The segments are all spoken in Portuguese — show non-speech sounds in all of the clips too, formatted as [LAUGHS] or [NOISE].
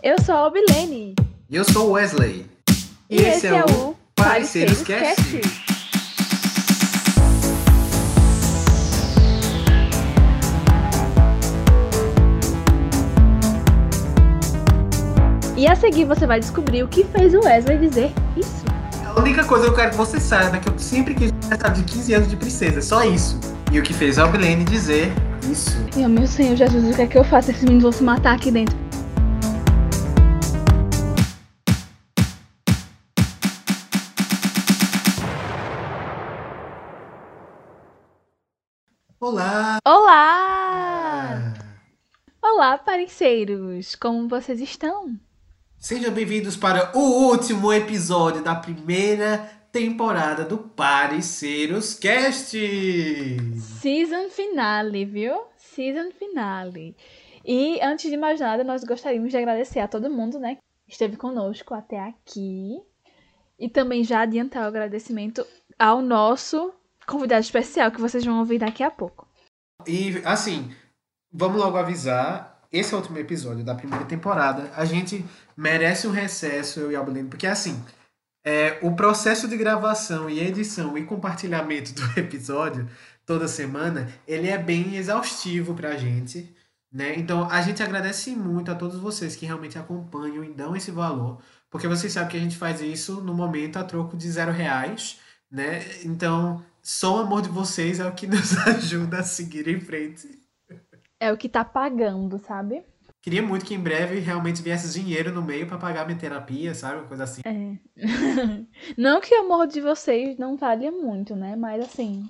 Eu sou a Obilene. E eu sou o Wesley. E, esse, é, o Pareceres Cast. Cast. E a seguir você vai descobrir o que fez o Wesley dizer isso. A única coisa que eu quero que você saiba é que eu sempre quis aniversário de 15 anos de princesa, só isso. E o que fez a Albilene dizer isso. Meu, meu Senhor Jesus, o que é que eu faço? Esses meninos vão se matar aqui dentro. Olá! Olá! Olá, parceiros! Como vocês estão? Sejam bem-vindos para o último episódio da primeira temporada do Pareceros Cast. Season finale, viu? Season finale. E antes de mais nada, nós gostaríamos de agradecer a todo mundo, né, que esteve conosco até aqui. E também já adiantar o agradecimento ao nosso convidado especial que vocês vão ouvir daqui a pouco. E assim, vamos logo avisar. Esse é o último episódio da primeira temporada. A gente merece um recesso, eu e a Albilene, porque assim, é, o processo de gravação e edição e compartilhamento [LAUGHS] do episódio toda semana, ele é bem exaustivo pra gente, né? Então, a gente agradece muito a todos vocês que realmente acompanham e dão esse valor, porque vocês sabem que a gente faz isso no momento a troco de zero reais, né? Então, só o amor de vocês é o que nos [LAUGHS] ajuda a seguir em frente. É o que tá pagando, sabe? Queria muito que em breve realmente viesse dinheiro no meio pra pagar minha terapia, sabe? Uma coisa assim. É. [LAUGHS] não que o amor de vocês não valha muito, né? Mas assim,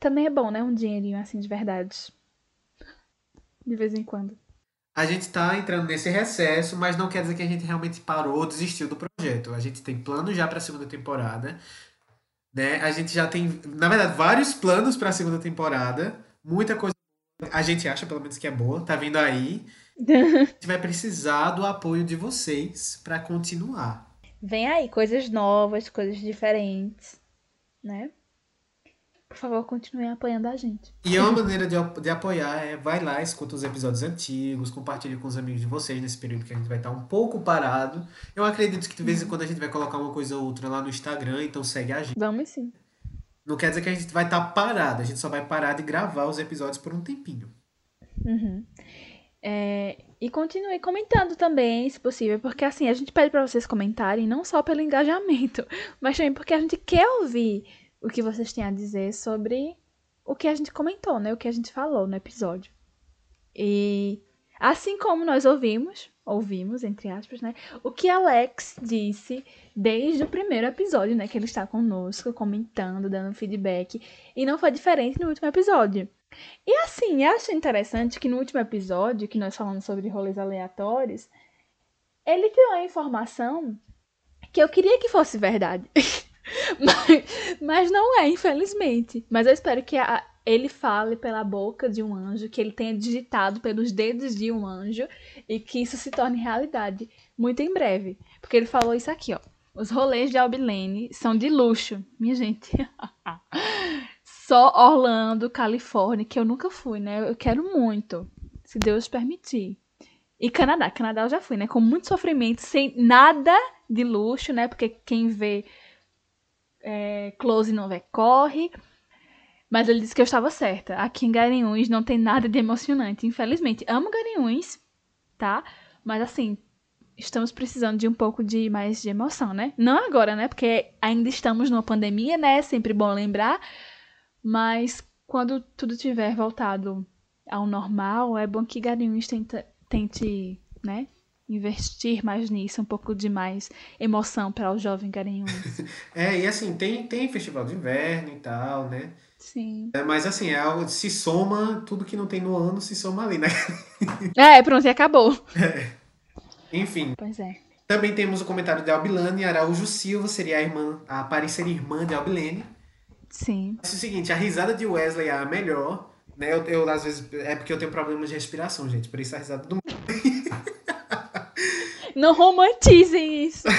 também é bom, né? Um dinheirinho assim de verdade. De vez em quando. A gente tá entrando nesse recesso, mas não quer dizer que a gente realmente parou ou desistiu do projeto. A gente tem planos já pra segunda temporada. Né? A gente já tem, na verdade, vários planos pra segunda temporada. Muita coisa. A gente acha, pelo menos, que é boa. Tá vindo aí. [LAUGHS] A gente vai precisar do apoio de vocês pra continuar. Vem aí coisas novas, coisas diferentes, né? Por favor, continuem apoiando a gente. E é uma maneira de, de apoiar é vai lá, escuta os episódios antigos, compartilhe com os amigos de vocês nesse período que a gente vai estar um pouco parado. Eu acredito que de vez em quando a gente vai colocar uma coisa ou outra lá no Instagram, então segue a gente. Vamos sim. Não quer dizer que a gente vai estar parado, a gente só vai parar de gravar os episódios por um tempinho. Uhum. É, e continue comentando também, se possível, porque assim, a gente pede para vocês comentarem não só pelo engajamento, [LAUGHS] mas também porque a gente quer ouvir o que vocês têm a dizer sobre o que a gente comentou, né? O que a gente falou no episódio. E assim como nós ouvimos, ouvimos, entre aspas, né? O que Alex disse desde o primeiro episódio, né? Que ele está conosco, comentando, dando feedback. E não foi diferente no último episódio. E assim, acho interessante que no último episódio, que nós falamos sobre rolês aleatórios, ele deu a informação que eu queria que fosse verdade. [LAUGHS] mas, mas não é, infelizmente. Mas eu espero que a- ele fale pela boca de um anjo, que ele tenha digitado pelos dedos de um anjo e que isso se torne realidade muito em breve. Porque ele falou isso aqui, ó. Os rolês de Albilene são de luxo, minha gente. [LAUGHS] Só Orlando, Califórnia, que eu nunca fui, né? Eu quero muito, se Deus permitir. E Canadá, Canadá eu já fui, né? Com muito sofrimento, sem nada de luxo, né? Porque quem vê é, close não corre. Mas ele disse que eu estava certa. Aqui em Garanhuns não tem nada de emocionante, infelizmente. Amo Garanhuns, tá? Mas assim, estamos precisando de um pouco de mais de emoção, né? Não agora, né? Porque ainda estamos numa pandemia, né? Sempre bom lembrar. Mas quando tudo tiver voltado ao normal, é bom que Garanhuns tenta, tente, né? Investir mais nisso, um pouco de mais emoção para o jovem Garanhuns. [LAUGHS] É, e assim, tem, tem festival de inverno e tal, né? Sim. É, mas assim, é algo, se soma, tudo que não tem no ano se soma ali, né? [LAUGHS] É, pronto, e acabou. [LAUGHS] Enfim, Pois é. também temos o comentário de Albilane Araújo Silva, seria a irmã, a parecer irmã de Albilene. Sim. É o seguinte, a risada de Wesley é a melhor, né? Eu, eu, às vezes, é porque eu tenho problemas de respiração, gente, por isso a risada do Não romantizem isso. [LAUGHS]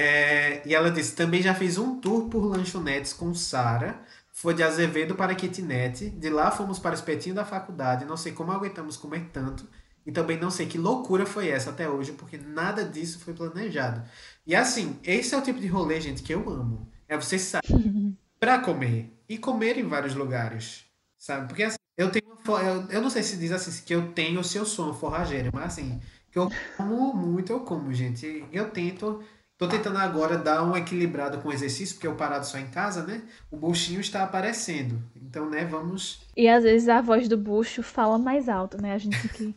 É, e ela disse: também já fiz um tour por lanchonetes com Sara. Foi de Azevedo para Kitnet. De lá fomos para o espetinho da faculdade. Não sei como aguentamos comer tanto. E também não sei que loucura foi essa até hoje, porque nada disso foi planejado. E assim, esse é o tipo de rolê, gente, que eu amo. É você sair [LAUGHS] pra comer. E comer em vários lugares. Sabe? Porque assim, eu tenho eu, eu não sei se diz assim, que eu tenho ou se eu sou uma forrageira, mas assim, que eu como muito, eu como, gente. Eu tento Tô tentando agora dar uma equilibrada com o exercício, porque eu parado só em casa, né? O buchinho está aparecendo. Então, né, vamos. E às vezes a voz do bucho fala mais alto, né? A gente tem que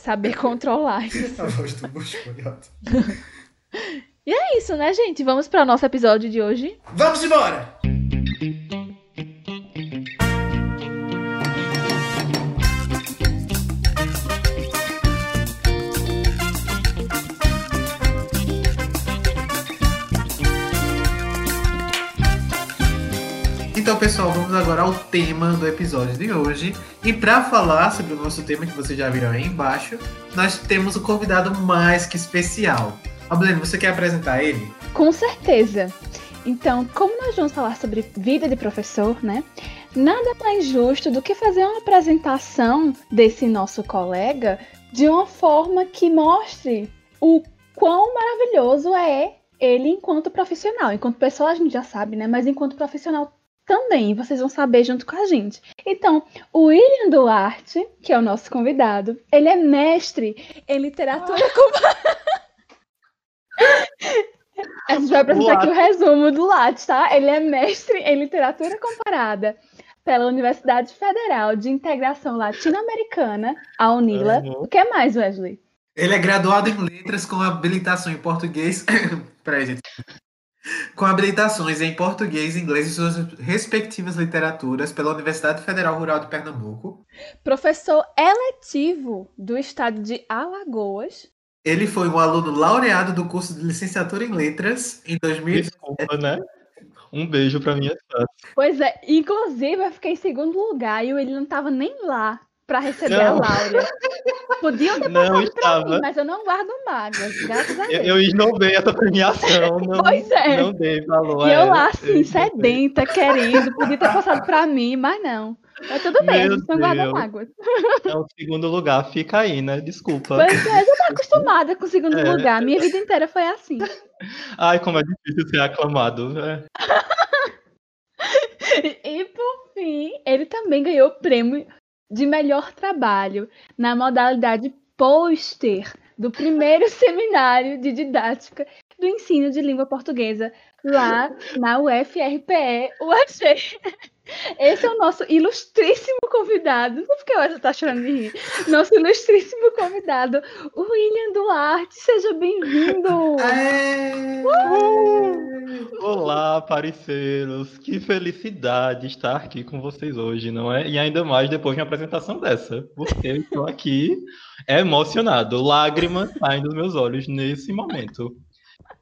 saber controlar isso. [LAUGHS] a voz do bucho foi ótimo. [LAUGHS] e é isso, né, gente? Vamos para o nosso episódio de hoje. Vamos embora! Pessoal, vamos agora ao tema do episódio de hoje. E para falar sobre o nosso tema, que vocês já viram aí embaixo, nós temos um convidado mais que especial. Ablene, você quer apresentar ele? Com certeza. Então, como nós vamos falar sobre vida de professor, né? Nada mais justo do que fazer uma apresentação desse nosso colega de uma forma que mostre o quão maravilhoso é ele enquanto profissional. Enquanto pessoa a gente já sabe, né? Mas enquanto profissional também, vocês vão saber junto com a gente. Então, o William Duarte, que é o nosso convidado, ele é mestre em literatura ah. comparada. [LAUGHS] a gente vai apresentar aqui o resumo do Lattes, tá? Ele é mestre em literatura comparada pela Universidade Federal de Integração Latino-Americana, a UNILA. Uhum. O que mais, Wesley? Ele é graduado em letras com habilitação em português. [COUGHS] Peraí, gente com habilitações em português e inglês e suas respectivas literaturas pela Universidade Federal Rural de Pernambuco. Professor eletivo do estado de Alagoas. Ele foi um aluno laureado do curso de licenciatura em letras em 2000. Desculpa, né? Um beijo para minha fãs. Pois é, inclusive eu fiquei em segundo lugar e ele não estava nem lá para receber não. a Laura. Podiam ter passado para mim, mas eu não guardo mágoas, graças a Deus. Eu, eu esnobei essa premiação. Não, pois é. Não dei valor. E eu lá, assim, sedenta, querendo, podia ter passado para mim, mas não. Mas tudo bem, Meu não guarda mágoas. É o segundo lugar, fica aí, né? Desculpa. Pois é, eu já tô acostumada com o segundo é. lugar. Minha vida inteira foi assim. Ai, como é difícil ser aclamado. né? [LAUGHS] e por fim, ele também ganhou o prêmio de melhor trabalho na modalidade pôster do primeiro [LAUGHS] seminário de didática do ensino de língua portuguesa lá na UFRPE UFC. Esse é o nosso ilustríssimo convidado. Não porque eu tá chorando de rir. Nosso ilustríssimo convidado, o William Duarte. Seja bem-vindo! Olá, parceiros! Que felicidade estar aqui com vocês hoje, não é? E ainda mais depois de uma apresentação dessa, porque eu estou aqui emocionado. Lágrimas saem dos meus olhos nesse momento.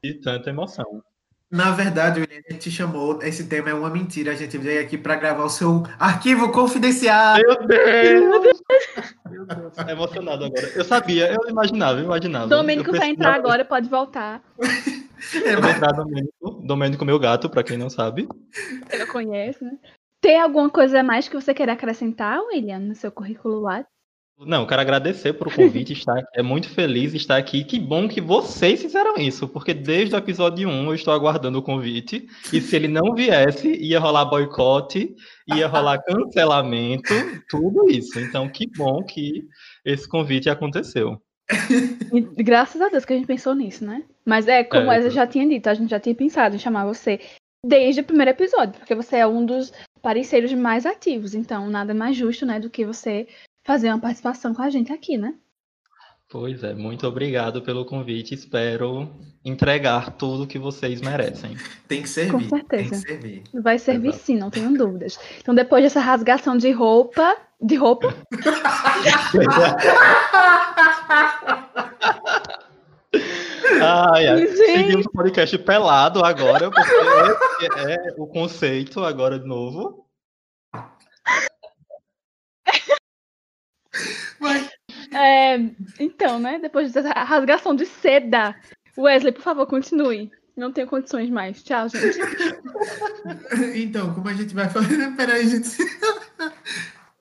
De tanta emoção. Na verdade, William, a gente te chamou. Esse tema é uma mentira. A gente veio aqui para gravar o seu arquivo confidencial. Meu Deus! Meu Deus, tá emocionado agora. Eu sabia, eu imaginava, eu imaginava. Domênico vai entrar agora, pode voltar. [LAUGHS] É, mas... entrar Domênico, Domênico, meu gato, para quem não sabe. Eu conheço, né? Tem alguma coisa mais que você quer acrescentar, William, no seu currículo lá? Não, quero agradecer por o convite, estar é muito feliz estar aqui. Que bom que vocês fizeram isso, porque desde o episódio 1 eu estou aguardando o convite. E se ele não viesse, ia rolar boicote, ia rolar [LAUGHS] cancelamento, tudo isso. Então, que bom que esse convite aconteceu. E, graças a Deus que a gente pensou nisso, né? Mas é, como é, eu já tinha dito, a gente já tinha pensado em chamar você desde o primeiro episódio, porque você é um dos parceiros mais ativos. Então, nada mais justo, né, do que você fazer uma participação com a gente aqui, né? Pois é, muito obrigado pelo convite. Espero entregar tudo que vocês merecem. Tem que servir. Com certeza. Tem que servir. Vai servir Exato. sim, não tenho dúvidas. Então, depois dessa rasgação de roupa. De roupa? ai, ai. Seguimos o podcast pelado agora, porque esse é o conceito agora de novo. Vai. É, então, né? Depois dessa rasgação de seda, Wesley, por favor, continue. Não tenho condições mais. Tchau, gente. [LAUGHS] Então, como a gente vai fazer? [LAUGHS] Peraí, gente.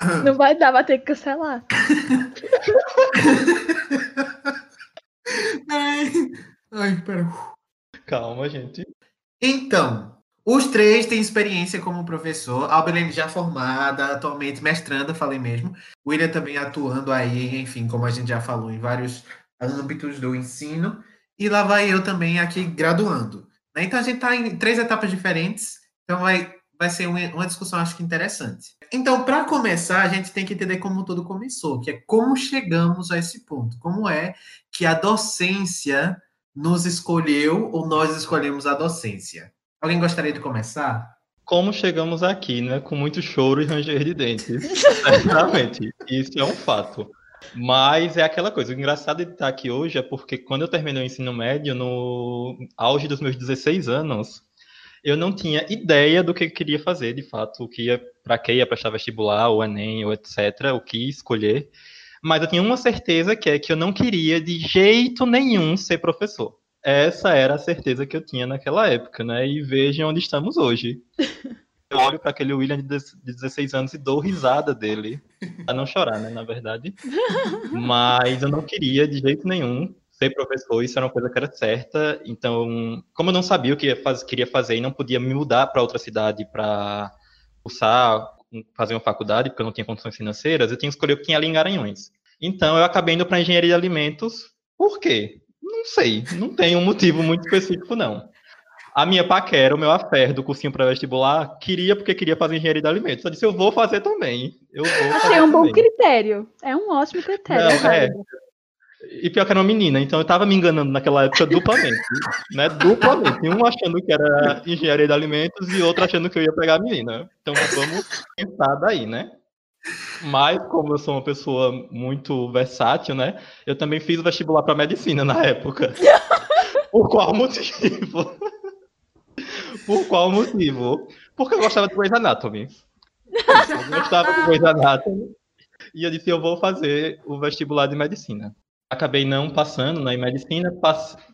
[LAUGHS] Não vai dar, vai ter que cancelar. Peraí. Ai. Calma, gente. Então, os três têm experiência como professor. Albelene já formada, atualmente mestranda, falei mesmo. William também atuando aí, enfim, como a gente já falou, em vários âmbitos do ensino. E lá vai eu também aqui graduando. Né? Então a gente está em três etapas diferentes. Então vai, vai ser uma, uma discussão, acho que interessante. Então, para começar, a gente tem que entender como tudo começou, que é como chegamos a esse ponto. Como é que a docência nos escolheu ou nós escolhemos a docência? Alguém gostaria de começar? Como chegamos aqui, né? Com muito choro e ranger de dentes. [LAUGHS] Certamente. Isso é um fato. Mas é aquela coisa. O engraçado de estar aqui hoje é porque quando eu terminei o ensino médio, no auge dos meus 16 anos, eu não tinha ideia do que eu queria fazer, de fato, o que ia, para que ia prestar vestibular, ou Enem, ou etc., o que escolher. Mas eu tinha uma certeza que é que eu não queria de jeito nenhum ser professor. Essa era a certeza que eu tinha naquela época, né? E vejam onde estamos hoje. Eu olho para aquele William de 16 anos e dou risada dele. Pra não chorar, né? Na verdade. Mas eu não queria de jeito nenhum ser professor, isso era uma coisa que era certa. Então, como eu não sabia o que queria fazer e não podia me mudar para outra cidade para cursar, fazer uma faculdade, porque eu não tinha condições financeiras, eu tinha que escolher o que tinha ali em Garanhuns. Então, eu acabei indo para engenharia de alimentos. Por quê? Não sei, não tem um motivo muito específico, não. A minha paquera, o meu affair do cursinho pré-vestibular, queria porque queria fazer engenharia de alimentos. Eu disse, eu vou fazer também. Eu vou Achei um bom critério. É um ótimo critério. Não, é, e pior que era uma menina, então eu tava me enganando naquela época duplamente, né? Duplamente. Um achando que era engenharia de alimentos e outro achando que eu ia pegar a menina. Então vamos pensar daí, né? Mas, como eu sou uma pessoa muito versátil, né? Eu também fiz o vestibular para medicina na época. [LAUGHS] Por qual motivo? Por qual motivo? Porque eu gostava de Grey's Anatomy. Eu gostava de Grey's Anatomy. E eu disse, eu vou fazer o vestibular de medicina acabei não passando na né, medicina,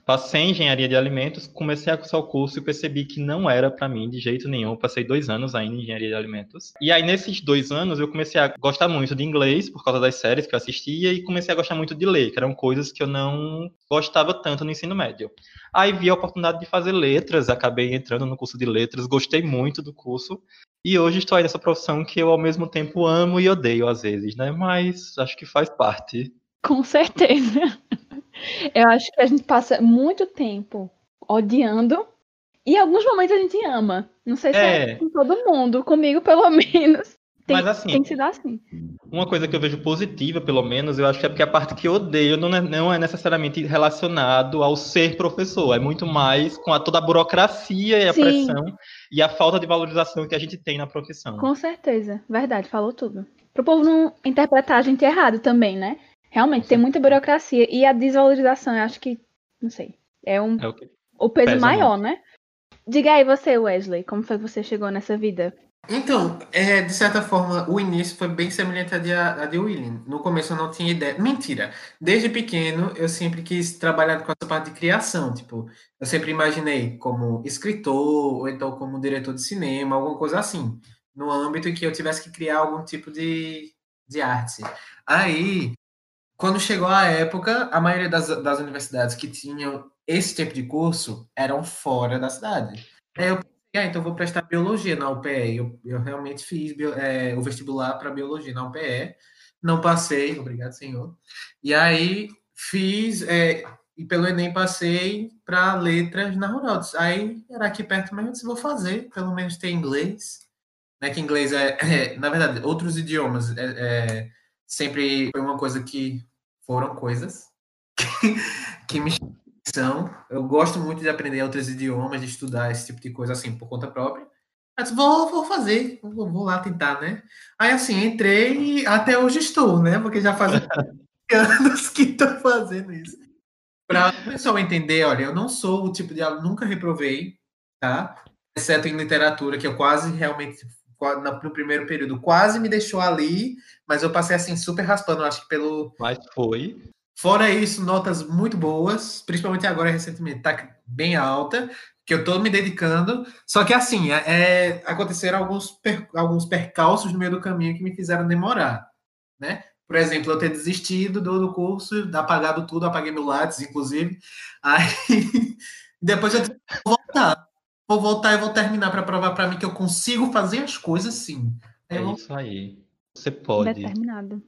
passei em engenharia de alimentos, comecei a cursar o curso e percebi que não era para mim de jeito nenhum. passei dois anos ainda em engenharia de alimentos. E aí, nesses dois anos, eu comecei a gostar muito de inglês, por causa das séries que eu assistia, e comecei a gostar muito de ler, que eram coisas que eu não gostava tanto no ensino médio. Aí vi a oportunidade de fazer letras, acabei entrando no curso de letras, gostei muito do curso. E hoje estou aí nessa profissão que eu ao mesmo tempo amo e odeio às vezes, né? Mas acho que faz parte. Com certeza. Eu acho que a gente passa muito tempo odiando e em alguns momentos a gente ama. Não sei se é, é com todo mundo, comigo pelo [LAUGHS] menos. Tem, Mas assim, tem que se dar assim. Uma coisa que eu vejo positiva, pelo menos, eu acho que é porque a parte que eu odeio não é, não é necessariamente relacionado ao ser professor. É muito mais com a, toda a burocracia e a Sim. pressão e a falta de valorização que a gente tem na profissão. Com certeza. Verdade, falou tudo. Pro povo não interpretar a gente errado também, né? Realmente, tem muita burocracia. E a desvalorização, eu acho que, não sei, é, um, é o, o, peso Pesa maior, muito. né? Diga aí você, Wesley, como foi que você chegou nessa vida? Então, é, de certa forma, o início foi bem semelhante à de, à de William. No começo eu não tinha ideia. Mentira! Desde pequeno eu sempre quis trabalhar com essa parte de criação. Tipo, eu sempre imaginei como escritor, ou então como diretor de cinema, alguma coisa assim. No âmbito em que eu tivesse que criar algum tipo de, de arte. Aí, quando chegou a época, a maioria das, das universidades que tinham esse tipo de curso eram fora da cidade. Aí eu pensei, ah, então vou prestar biologia na UPE. Eu, eu realmente fiz bio, é, o vestibular para biologia na UPE. Não passei, obrigado, senhor. E aí fiz, é, e pelo Enem passei para letras na Rural. Aí era aqui perto mesmo, eu disse, vou fazer, pelo menos ter inglês. Né, que inglês é, é na verdade, outros idiomas. É, é sempre foi uma coisa que foram coisas [LAUGHS] que, me são. Eu gosto muito de aprender outros idiomas, de estudar esse tipo de coisa assim por conta própria. Mas vou, vou fazer, vou, vou, lá tentar, né? Aí assim, entrei e até hoje estou, né? Porque já faz [LAUGHS] anos que estou fazendo isso. Para o pessoal entender, olha, eu não sou o tipo de aluno, nunca reprovei, tá? Exceto em literatura, que eu quase realmente no primeiro período quase me deixou ali, mas eu passei assim super raspando, acho que pelo. Mas foi. Fora isso, notas muito boas, principalmente agora recentemente, tá bem alta, que eu tô me dedicando. Só que assim, é, é, aconteceram alguns, per, alguns percalços no meio do caminho que me fizeram demorar, né? por exemplo, eu ter desistido do, do curso, apagado tudo, apaguei meu Lattes, inclusive. Aí [LAUGHS] depois eu vou voltar. Vou voltar e vou terminar para provar para mim que eu consigo fazer as coisas sim. É eu... isso aí. Você pode. Determinado.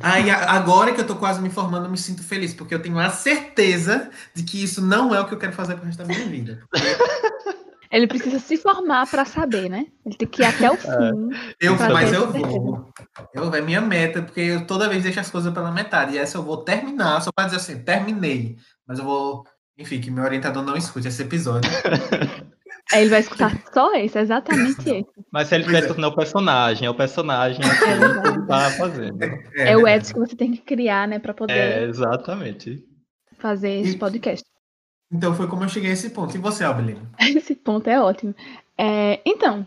Aí, agora que eu tô quase me formando, eu me sinto feliz, porque eu tenho a certeza de que isso não é o que eu quero fazer pro resto da minha vida. [LAUGHS] Ele precisa se formar para saber, né? Ele tem que ir até o fim. É. Eu, mas eu vou. Eu, é minha meta, porque eu toda vez deixo as coisas pela metade. E essa eu vou terminar, só para dizer assim, terminei. Mas eu vou. Enfim, que meu orientador não escute esse episódio. [LAUGHS] Aí ele vai escutar [LAUGHS] só esse, exatamente esse. Mas se ele estiver escutando é. o personagem, é o personagem que ele tá fazendo. É, é o Edson que você tem que criar, né, para poder. É, exatamente. Fazer esse podcast. Então foi como eu cheguei a esse ponto. E você, Albelino? [LAUGHS] Esse ponto é ótimo. É, então,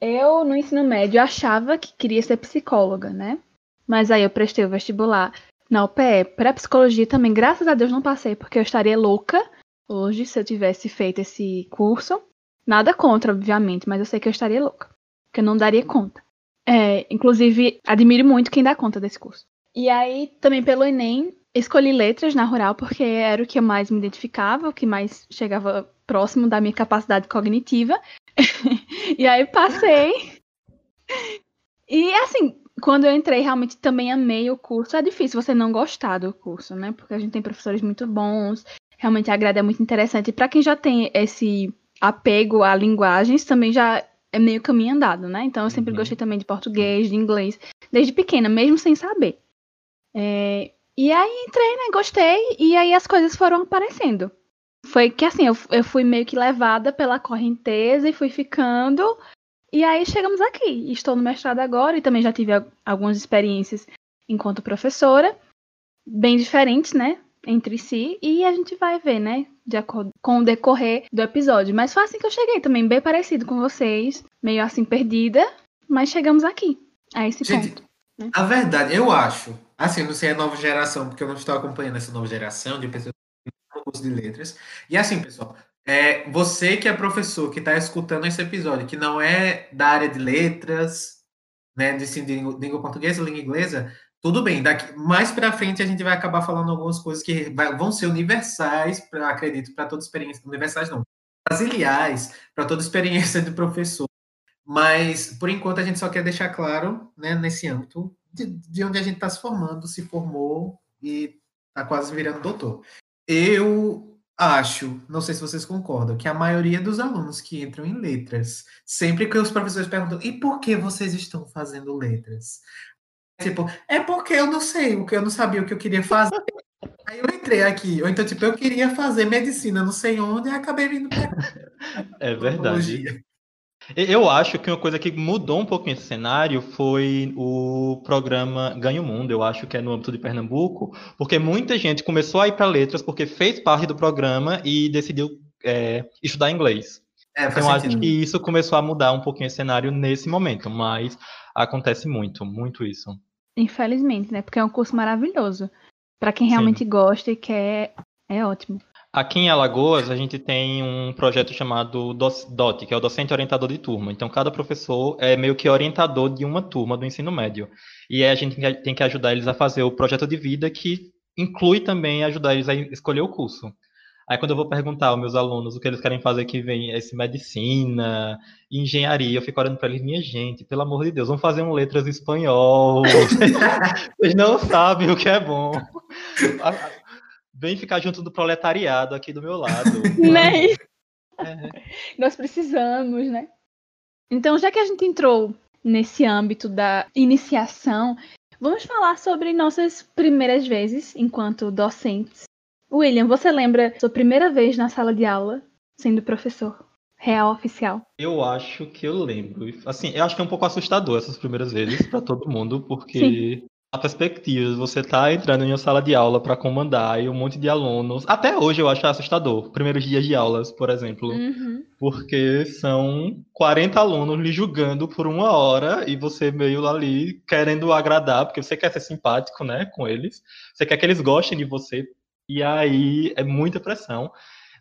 eu no ensino médio achava que queria ser psicóloga, né? Mas aí eu prestei o vestibular na UPE para psicologia também. Graças a Deus não passei, porque eu estaria louca hoje se eu tivesse feito esse curso. Nada contra, obviamente, mas eu sei que eu estaria louca, porque eu não daria conta. É, inclusive, admiro muito quem dá conta desse curso. E aí, também pelo Enem, escolhi letras na rural porque era o que eu mais me identificava, o que mais chegava próximo da minha capacidade cognitiva. [LAUGHS] e aí passei. E assim, quando eu entrei, realmente também amei o curso. É difícil você não gostar do curso, né? Porque a gente tem professores muito bons, realmente a grade é muito interessante. E para quem já tem esse apego a linguagens, também já é meio caminho andado, né? Então eu sempre uhum. gostei também de português, de inglês, desde pequena, mesmo sem saber. É, e aí entrei, né? Gostei, e aí as coisas foram aparecendo. Foi que assim, eu, eu fui meio que levada pela correnteza e fui ficando. E aí chegamos aqui. Estou no mestrado agora e também já tive algumas experiências enquanto professora, bem diferentes, né? Entre si. E a gente vai ver, né? De acordo com o decorrer do episódio. Mas foi assim que eu cheguei também, bem parecido com vocês, meio assim perdida, mas chegamos aqui, a esse gente, ponto. Né? A verdade, eu acho Assim, não sei a nova geração, porque eu não estou acompanhando essa nova geração de pessoas que curso de letras. E assim, pessoal, é, você que é professor, que está escutando esse episódio, que não é da área de letras, né, de, assim, de língua portuguesa, língua inglesa, tudo bem. Daqui, mais para frente a gente vai acabar falando algumas coisas que vai, vão ser universais, pra, acredito, para toda experiência. Universais não, brasileiras, para toda experiência de professor. Mas, por enquanto, a gente só quer deixar claro, né, nesse âmbito, de, de onde a gente está se formando, se formou e está quase virando doutor. Eu acho, não sei se vocês concordam, que a maioria dos alunos que entram em letras, sempre que os professores perguntam, e por que vocês estão fazendo letras? Tipo, é porque eu não sei, porque eu não sabia o que eu queria fazer. [LAUGHS] Aí eu entrei aqui, ou então, tipo, eu queria fazer medicina, não sei onde, e acabei vindo pra... É verdade. Eu acho que uma coisa que mudou um pouquinho esse cenário foi o programa Ganho Mundo, eu acho que é no âmbito de Pernambuco, porque muita gente começou a ir para letras porque fez parte do programa e decidiu é, estudar inglês. É, então, acho que isso começou a mudar um pouquinho esse cenário nesse momento, mas acontece muito, muito isso. Infelizmente, né? Porque é um curso maravilhoso. Para quem realmente Sim. gosta e quer, é ótimo. Aqui em Alagoas, a gente tem um projeto chamado DOT, que é o Docente Orientador de Turma. Então, cada professor é meio que orientador de uma turma do ensino médio. E aí a gente tem que ajudar eles a fazer o projeto de vida, que inclui também ajudar eles a escolher o curso. Aí, quando eu vou perguntar aos meus alunos o que eles querem fazer que vem esse medicina, engenharia, eu fico olhando para eles, minha gente, pelo amor de Deus, vamos fazer um letras espanhol. [LAUGHS] Vocês não sabem o que é bom vem ficar junto do proletariado aqui do meu lado. [LAUGHS] né? É. Nós precisamos, né? Então, já que a gente entrou nesse âmbito da iniciação, vamos falar sobre nossas primeiras vezes enquanto docentes. William, você lembra sua primeira vez na sala de aula sendo professor? Real oficial. Eu acho que eu lembro. Assim, eu acho que é um pouco assustador essas primeiras vezes para todo mundo, porque Sim a perspectiva, você tá entrando em uma sala de aula para comandar e um monte de alunos. Até hoje eu acho assustador, primeiros dias de aulas, por exemplo. Uhum. Porque são 40 alunos lhe julgando por uma hora e você meio ali querendo agradar, porque você quer ser simpático, né, com eles. Você quer que eles gostem de você. E aí é muita pressão.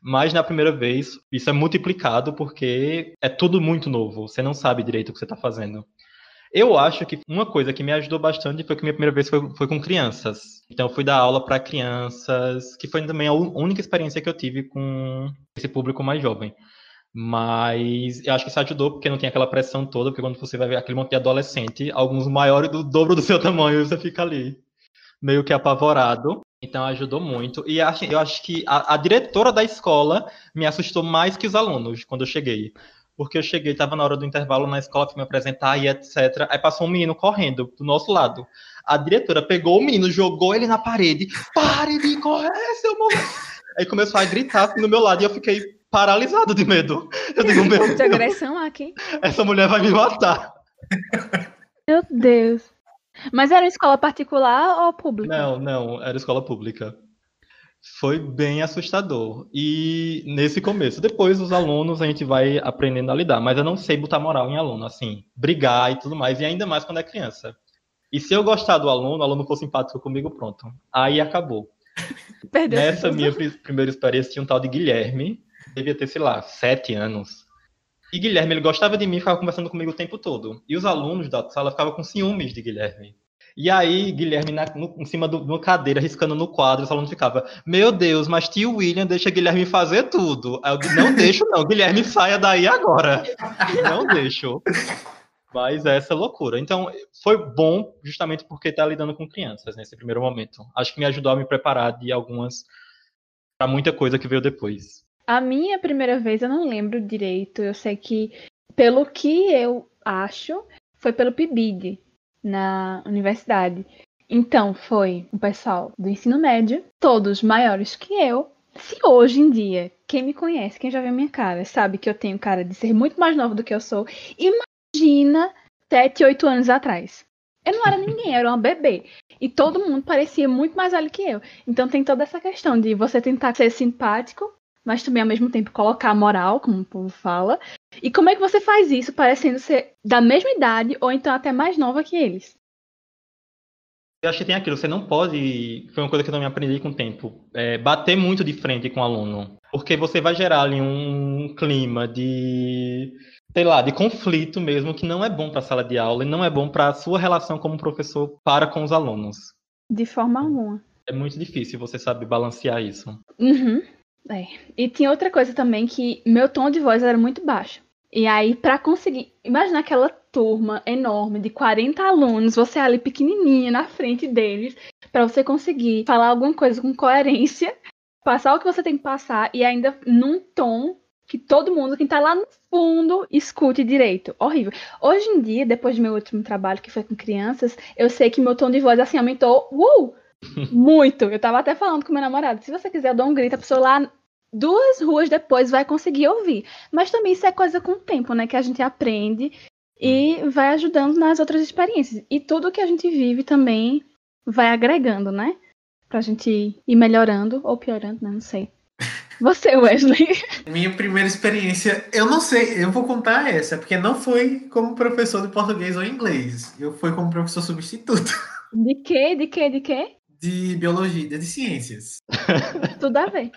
Mas na primeira vez, isso é multiplicado porque é tudo muito novo. Você não sabe direito o que você está fazendo. Eu acho que uma coisa que me ajudou bastante foi que minha primeira vez foi, foi com crianças. Então, eu fui dar aula para crianças, que foi também a única experiência que eu tive com esse público mais jovem. Mas eu acho que isso ajudou, porque não tem aquela pressão toda, porque quando você vai ver aquele monte de adolescente, alguns maiores do dobro do seu tamanho, você fica ali meio que apavorado. Então ajudou muito. E acho, eu acho que a, a, diretora da escola me assustou mais que os alunos quando eu cheguei. Porque eu cheguei, estava na hora do intervalo na escola, fui me apresentar e etc. Aí passou um menino correndo do nosso lado. A diretora pegou o menino, jogou ele na parede. Pare de correr, seu moleque! Aí começou a gritar assim, no meu lado e eu fiquei paralisado de medo. Eu digo, meu Deus. De agressão aqui. Essa mulher vai me matar. Meu Deus. Mas era escola particular ou pública? Não, não, era escola pública. Foi bem assustador. E nesse começo, depois os alunos a gente vai aprendendo a lidar, mas eu não sei botar moral em aluno, assim, brigar e tudo mais, e ainda mais quando é criança. E se eu gostar do aluno, o aluno for simpático comigo, pronto. Aí acabou. Perdeu Nessa minha primeira experiência tinha um tal de Guilherme, devia ter, sei lá, sete anos. E Guilherme, ele gostava de mim, ficava conversando comigo o tempo todo. E os alunos da sala ficavam com ciúmes de Guilherme. E aí, Guilherme, na, no, em cima de uma cadeira, riscando no quadro, os alunos ficavam, meu Deus, mas tio William deixa Guilherme fazer tudo. Aí eu disse, não [LAUGHS] deixo não, Guilherme saia daí agora. Não deixo. Mas é essa loucura. Então, foi bom justamente porque tá lidando com crianças nesse primeiro momento. Acho que me ajudou a me preparar de algumas para muita coisa que veio depois. A minha primeira vez eu não lembro direito. Eu sei que, pelo que eu acho, foi pelo PIBID na universidade. Então, foi o pessoal do ensino médio, todos maiores que eu. Se hoje em dia, quem me conhece, quem já viu minha cara, sabe que eu tenho cara de ser muito mais nova do que eu sou, imagina 7, 8 anos atrás. Eu não era ninguém, eu era uma bebê. E todo mundo parecia muito mais velho que eu. Então tem toda essa questão de você tentar ser simpático mas também ao mesmo tempo colocar a moral, como o povo fala. E como é que você faz isso parecendo ser da mesma idade ou então até mais nova que eles? Eu acho que tem aquilo, você não pode, foi uma coisa que eu também aprendi com o tempo, é, bater muito de frente com o aluno, porque você vai gerar ali um clima de, sei lá, de conflito mesmo, que não é bom para a sala de aula e não é bom para a sua relação como professor para com os alunos. De forma alguma. É muito difícil você saber balancear isso. Uhum. É. E tinha outra coisa também que meu tom de voz era muito baixo. E aí, para conseguir. Imagina aquela turma enorme de 40 alunos, você ali pequenininha na frente deles, para você conseguir falar alguma coisa com coerência, passar o que você tem que passar e ainda num tom que todo mundo, quem tá lá no fundo, escute direito. Horrível. Hoje em dia, depois do meu último trabalho, que foi com crianças, eu sei que meu tom de voz assim aumentou. Uh! Muito. Eu tava até falando com meu namorado. Se você quiser, eu dou um grito, a pessoa lá duas ruas depois vai conseguir ouvir. Mas também isso é coisa com o tempo, né? Que a gente aprende e vai ajudando nas outras experiências. E tudo que a gente vive também vai agregando, né? Pra gente ir melhorando ou piorando, né? Não sei. [LAUGHS] Você, Wesley. Minha primeira experiência, eu não sei, eu vou contar essa, porque não foi como professor de português ou inglês. Eu fui como professor substituto. De quê? De quê? De quê? De biologia, de ciências. [LAUGHS] Tudo a ver.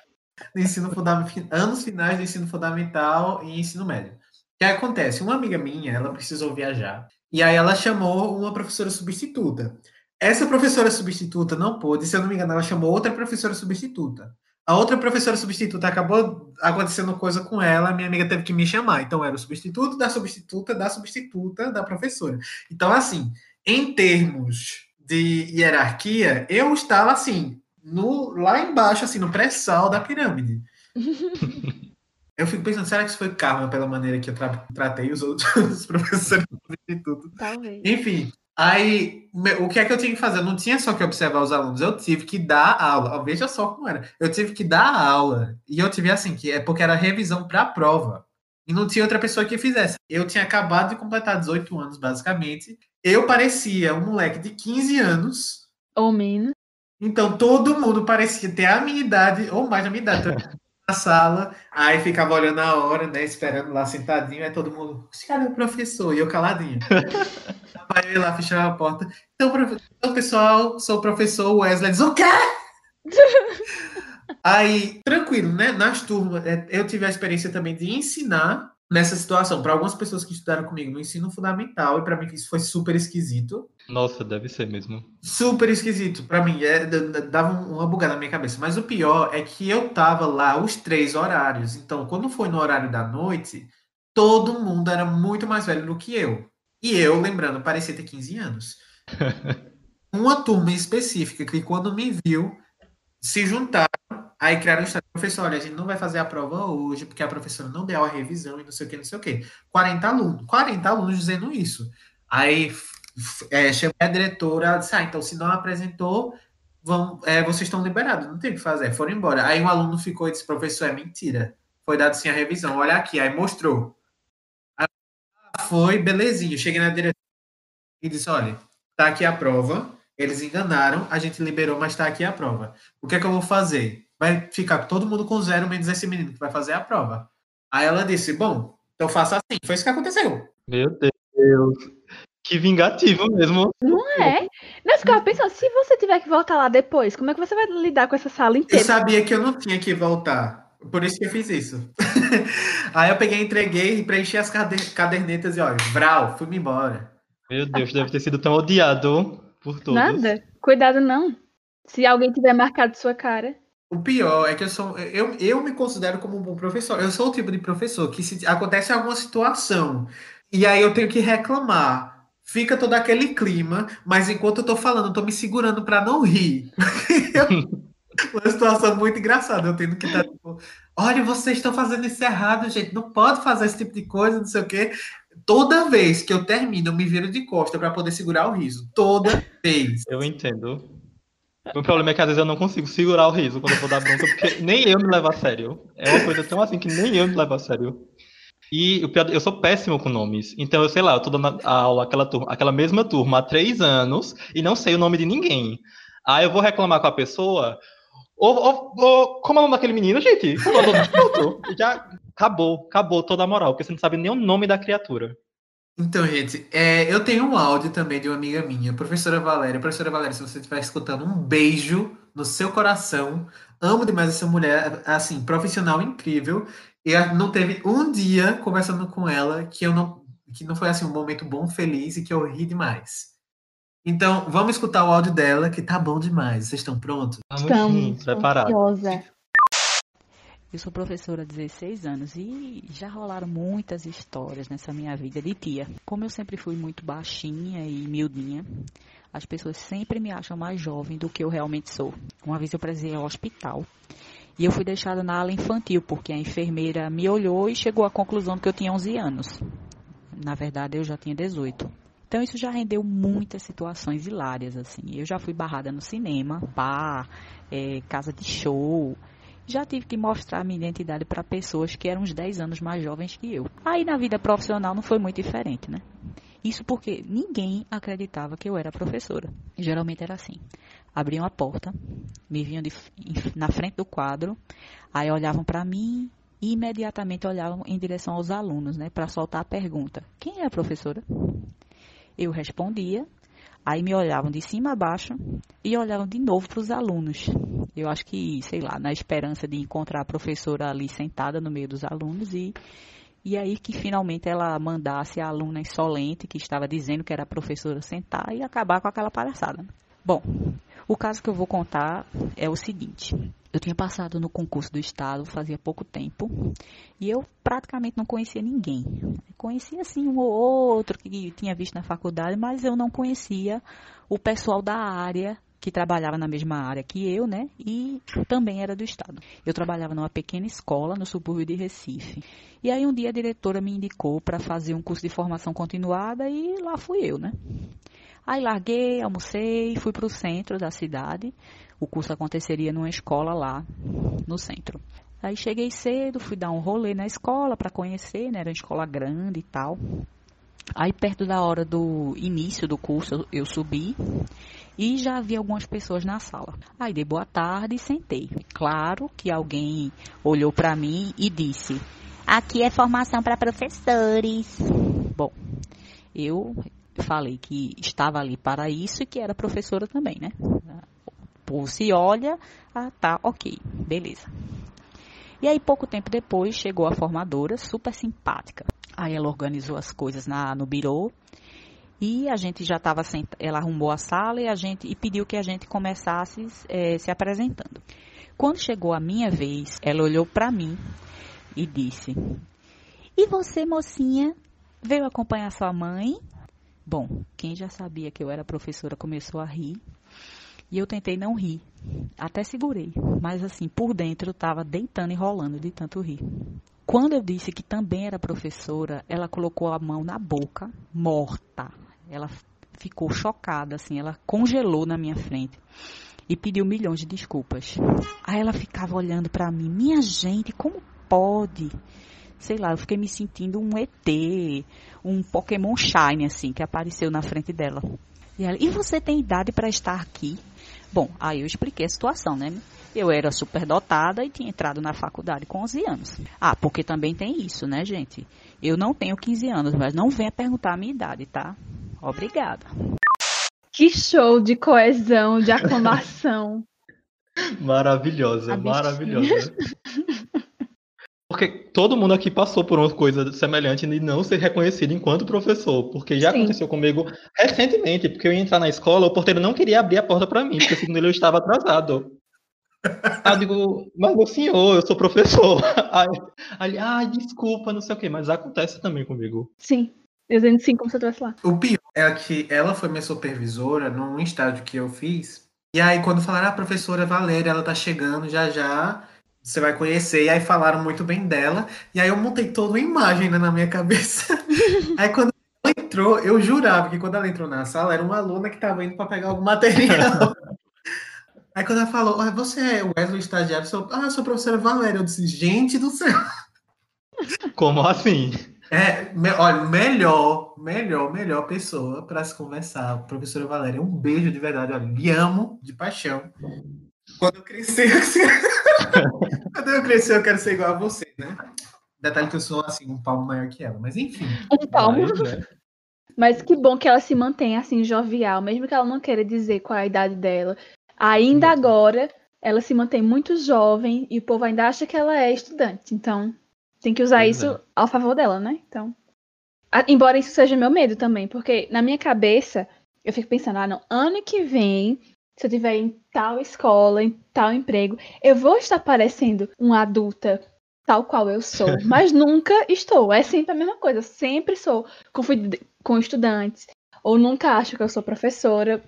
ensino fundamental, anos finais do ensino fundamental e ensino médio. O que acontece? Uma amiga minha, ela precisou viajar, e aí ela chamou uma professora substituta. Essa professora substituta não pôde, se eu não me engano, ela chamou outra professora substituta. A outra professora substituta acabou acontecendo coisa com ela, minha amiga teve que me chamar. Então era o substituto da substituta da substituta da professora. Então, assim, em termos de hierarquia, eu estava assim, no, lá embaixo, assim, no pré-sal da pirâmide. [LAUGHS] eu fico pensando, será que isso foi karma pela maneira que eu tra tratei os outros [LAUGHS] professores do instituto? Talvez. Enfim, aí o que é que eu tinha que fazer? Eu não tinha só que observar os alunos, eu tive que dar aula. Veja só como era. Eu tive que dar aula. E eu tive assim, que é porque era revisão para a prova. E não tinha outra pessoa que fizesse. Eu tinha acabado de completar 18 anos, basicamente. Eu parecia um moleque de 15 anos. Ou menos. Então todo mundo parecia ter a minha idade, ou mais a minha idade, na [LAUGHS] sala. Aí ficava olhando a hora, né? Esperando lá sentadinho. Aí todo mundo, cadê o professor? E eu caladinho. [LAUGHS] aí eu ia lá, fechava a porta. Então, então, pessoal, sou o professor Wesley. Diz, o quê? [LAUGHS] Aí, tranquilo, né? Nas turmas, é, eu tive a experiência também de ensinar nessa situação. Para algumas pessoas que estudaram comigo no ensino fundamental, e para mim isso foi super esquisito. Nossa, deve ser mesmo. Super esquisito. Para mim, é, dava uma bugada na minha cabeça. Mas o pior é que eu tava lá os três horários. Então, quando foi no horário da noite, todo mundo era muito mais velho do que eu. E eu, lembrando, parecia ter 15 anos. [LAUGHS] uma turma específica que, quando me viu, se juntaram Aí criaram história, professor, olha, a gente não vai fazer a prova hoje, porque a professora não deu a revisão e não sei o que, não sei o que. 40 alunos, 40 alunos dizendo isso. Aí é, chamei a diretora, ela disse, ah, então se não apresentou, vão, é, vocês estão liberados, não tem o que fazer, foram embora. Aí um aluno ficou e disse, professor, é mentira. Foi dado sim a revisão, olha aqui, aí mostrou. Aí, foi, belezinho, cheguei na diretora e disse, olha, tá aqui a prova, eles enganaram, a gente liberou, mas tá aqui a prova. O que é que eu vou fazer? Vai ficar todo mundo com zero, menos esse menino que vai fazer a prova. Aí ela disse: Bom, então faça assim. Foi isso que aconteceu. Meu Deus. Que vingativo mesmo. Não é? Não, ficava pensando, se você tiver que voltar lá depois, como é que você vai lidar com essa sala inteira? Eu sabia que eu não tinha que voltar. Por isso que eu fiz isso. [LAUGHS] Aí eu peguei, entreguei, preenchi as cadernetas e olha, Vral, fui-me embora. Meu Deus, deve ter sido tão odiado por todos. Nada. Cuidado não. Se alguém tiver marcado sua cara. O pior é que eu sou. Eu, eu me considero como um bom professor. Eu sou o tipo de professor que se acontece alguma situação e aí eu tenho que reclamar. Fica todo aquele clima, mas enquanto eu tô falando, eu tô me segurando para não rir. [LAUGHS] Uma situação muito engraçada. Eu tenho que estar tipo, olha, vocês estão fazendo isso errado, gente. Não pode fazer esse tipo de coisa, não sei o quê. Toda vez que eu termino, eu me viro de costa para poder segurar o riso. Toda [LAUGHS] vez. Eu entendo. O problema é que às vezes eu não consigo segurar o riso quando eu vou dar bronca, porque nem eu me levo a sério. É uma coisa tão assim que nem eu me levo a sério. E o eu sou péssimo com nomes. Então, eu sei lá, eu tô dando a aula, aquela, turma, aquela mesma turma há três anos e não sei o nome de ninguém. Aí eu vou reclamar com a pessoa. Ô, ô, ô, como é o nome daquele menino, gente? Pronto. Já acabou, acabou toda a moral, porque você não sabe nem o nome da criatura. Então, gente, é, eu tenho um áudio também de uma amiga minha, professora Valéria. Professora Valéria, se você estiver escutando, um beijo no seu coração. Amo demais essa mulher, assim, profissional incrível. E não teve um dia conversando com ela que eu não que não foi assim um momento bom, feliz e que eu ri demais. Então, vamos escutar o áudio dela, que tá bom demais. Vocês estão prontos? Estamos. Preparados. Eu sou professora há 16 anos e já rolaram muitas histórias nessa minha vida de tia. Como eu sempre fui muito baixinha e miudinha, as pessoas sempre me acham mais jovem do que eu realmente sou. Uma vez eu precisei ao hospital e eu fui deixada na ala infantil porque a enfermeira me olhou e chegou à conclusão que eu tinha 11 anos. Na verdade, eu já tinha 18. Então isso já rendeu muitas situações hilárias assim. Eu já fui barrada no cinema, bar, é, casa de show, já tive que mostrar minha identidade para pessoas que eram uns 10 anos mais jovens que eu. Aí na vida profissional não foi muito diferente, né? Isso porque ninguém acreditava que eu era professora. Geralmente era assim. Abriam a porta, me vinham de, na frente do quadro, aí olhavam para mim e imediatamente olhavam em direção aos alunos, né, para soltar a pergunta: "Quem é a professora?" Eu respondia Aí me olhavam de cima a baixo e olhavam de novo para os alunos. Eu acho que, sei lá, na esperança de encontrar a professora ali sentada no meio dos alunos e e aí que finalmente ela mandasse a aluna insolente que estava dizendo que era a professora sentar e acabar com aquela palhaçada. Bom, o caso que eu vou contar é o seguinte. Eu tinha passado no concurso do estado fazia pouco tempo e eu praticamente não conhecia ninguém. Conhecia assim um ou outro que tinha visto na faculdade, mas eu não conhecia o pessoal da área que trabalhava na mesma área que eu, né? E também era do estado. Eu trabalhava numa pequena escola no subúrbio de Recife. E aí um dia a diretora me indicou para fazer um curso de formação continuada e lá fui eu, né? Aí larguei, almocei, fui para o centro da cidade. O curso aconteceria numa escola lá no centro. Aí cheguei cedo, fui dar um rolê na escola para conhecer, né? Era uma escola grande e tal. Aí perto da hora do início do curso eu subi e já vi algumas pessoas na sala. Aí dei boa tarde e sentei. Claro que alguém olhou para mim e disse: "Aqui é formação para professores". Bom, eu falei que estava ali para isso e que era professora também, né? O se olha, ah, tá, ok, beleza. E aí, pouco tempo depois, chegou a formadora, super simpática. Aí ela organizou as coisas na, no birô e a gente já estava ela arrumou a sala e a gente e pediu que a gente começasse é, se apresentando. Quando chegou a minha vez, ela olhou para mim e disse: "E você, mocinha, veio acompanhar sua mãe?" Bom, quem já sabia que eu era professora começou a rir. E eu tentei não rir. Até segurei. Mas assim, por dentro eu estava deitando e rolando de tanto rir. Quando eu disse que também era professora, ela colocou a mão na boca, morta. Ela ficou chocada, assim, ela congelou na minha frente e pediu milhões de desculpas. Aí ela ficava olhando para mim, minha gente, como pode? Sei lá, eu fiquei me sentindo um ET, um Pokémon Shine, assim, que apareceu na frente dela. E ela, e você tem idade para estar aqui? Bom, aí eu expliquei a situação, né? Eu era superdotada e tinha entrado na faculdade com 11 anos. Ah, porque também tem isso, né, gente? Eu não tenho 15 anos, mas não venha perguntar a minha idade, tá? Obrigada. Que show de coesão, de aclamação. [LAUGHS] maravilhosa, maravilhosa. [LAUGHS] Porque todo mundo aqui passou por uma coisa semelhante de não ser reconhecido enquanto professor. Porque já Sim. aconteceu comigo recentemente, porque eu ia entrar na escola, o porteiro não queria abrir a porta para mim, porque segundo ele eu estava atrasado. [LAUGHS] Aí eu digo, mas meu senhor, eu sou professor. [LAUGHS] Aí, aí ah, desculpa, não sei o quê, mas acontece também comigo. Sim, dizendo sim como se eu estivesse lá. O pior é que ela foi minha supervisora num estágio que eu fiz. E aí, quando falaram, ah, professora Valéria, ela tá chegando já já você vai conhecer. E aí falaram muito bem dela. E aí eu montei toda uma imagem né, na minha cabeça. [LAUGHS] aí quando ela entrou, eu jurava que quando ela entrou na sala, era uma aluna que estava indo para pegar algum material. [LAUGHS] aí quando ela falou, ah, você é o Wesley estagiário? Sou, ah, eu sou a professora Valéria. Eu disse, gente do céu. Como assim? É, me, olha, melhor, melhor, melhor pessoa para se conversar, professora Valéria. Um beijo de verdade, olha, me amo de paixão. Quando eu crescer, assim, [LAUGHS] quando eu crescer, eu quero ser igual a você, né? Detalhe que eu sou assim, um palmo maior que ela, mas enfim. Um palmo. Mas, né? mas que bom que ela se mantém assim, jovial, mesmo que ela não queira dizer qual é a idade dela. Ainda agora, ela se mantém muito jovem e o povo ainda acha que ela é estudante. Então, tem que usar isso é. ao favor dela, né? Então. Embora isso seja meu medo também, porque na minha cabeça eu fico pensando, ah, não, ano que vem se eu tiver em tal escola, em tal emprego, eu vou estar parecendo uma adulta tal qual eu sou, [LAUGHS] mas nunca estou. É sempre a mesma coisa. Eu sempre sou com, com estudantes, ou nunca acho que eu sou professora.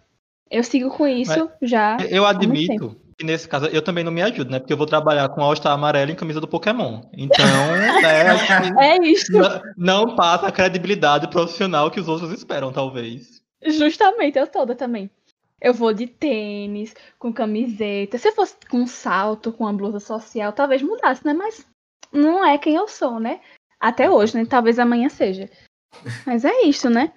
Eu sigo com isso mas já. Eu admito que nesse caso eu também não me ajudo, né? Porque eu vou trabalhar com All-Star amarelo em camisa do Pokémon. Então, [LAUGHS] né, é isso. Não, não passa a credibilidade profissional que os outros esperam, talvez. Justamente, eu toda também. Eu vou de tênis, com camiseta. Se eu fosse com salto, com uma blusa social, talvez mudasse, né? Mas não é quem eu sou, né? Até hoje, né? Talvez amanhã seja. [LAUGHS] Mas é isso, né?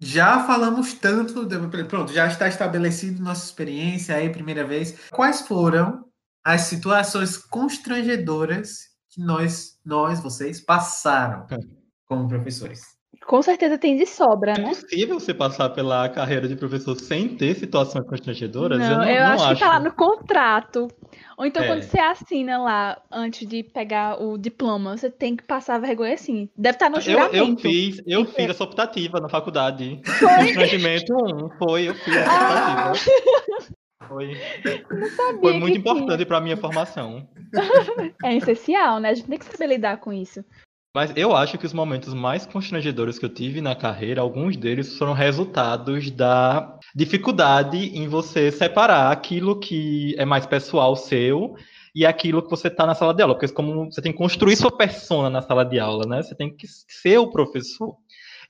Já falamos tanto, pronto, já está estabelecido nossa experiência aí, primeira vez. Quais foram as situações constrangedoras que nós, nós, vocês, passaram é. como professores? Com certeza tem de sobra, é né? É possível você passar pela carreira de professor sem ter situações constrangedoras? Não, eu, não, eu não acho, acho, que tá lá no contrato. Ou então é. quando você assina lá, antes de pegar o diploma, você tem que passar vergonha assim. Deve estar tá no juramento. Eu, eu fiz, eu fiz essa optativa na faculdade. Foi? Constrangimento 1, foi, eu fiz essa ah. optativa. Foi, foi muito importante para minha formação. [LAUGHS] É essencial, né? A gente tem que saber lidar com isso. Mas eu acho que os momentos mais constrangedores que eu tive na carreira, alguns deles foram resultados da dificuldade em você separar aquilo que é mais pessoal seu e aquilo que você está na sala de aula. Porque como você tem que construir sua persona na sala de aula, né? Você tem que ser o professor.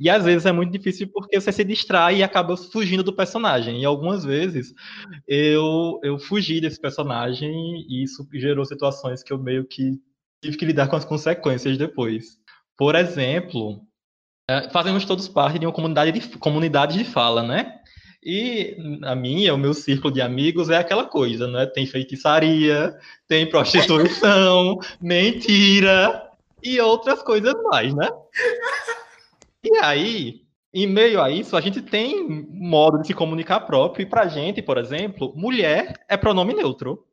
E às vezes é muito difícil porque você se distrai e acaba fugindo do personagem. E algumas vezes eu, eu fugi desse personagem e isso gerou situações que eu meio que tive que lidar com as consequências depois. Por exemplo, é, fazemos todos parte de uma comunidade de, comunidade de fala, né? E a minha, o meu círculo de amigos é aquela coisa, né? Tem feitiçaria, tem prostituição, [LAUGHS] mentira e outras coisas mais, né? E aí, em meio a isso, a gente tem modo de se comunicar próprio. E pra gente, por exemplo, mulher é pronome neutro.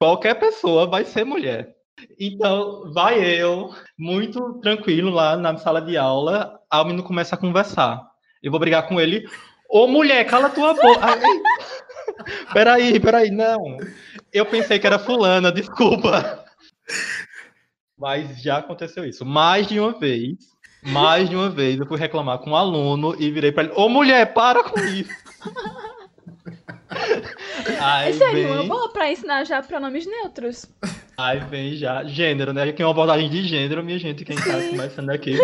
Qualquer pessoa vai ser mulher. Então, vai eu, muito tranquilo lá na sala de aula, o menino começa a conversar. Eu vou brigar com ele. Ô, mulher, cala tua boca. [LAUGHS] peraí, peraí, não. Eu pensei que era fulana, desculpa. Mas já aconteceu isso. Mais de uma vez. Mais de uma vez eu fui reclamar com um aluno e virei pra ele: Ô mulher, para com isso. [LAUGHS] Aí Esse vem... é uma boa pra ensinar já pronomes neutros. Aí vem já gênero, né? Aqui é uma abordagem de gênero, minha gente, quem tá começando aqui.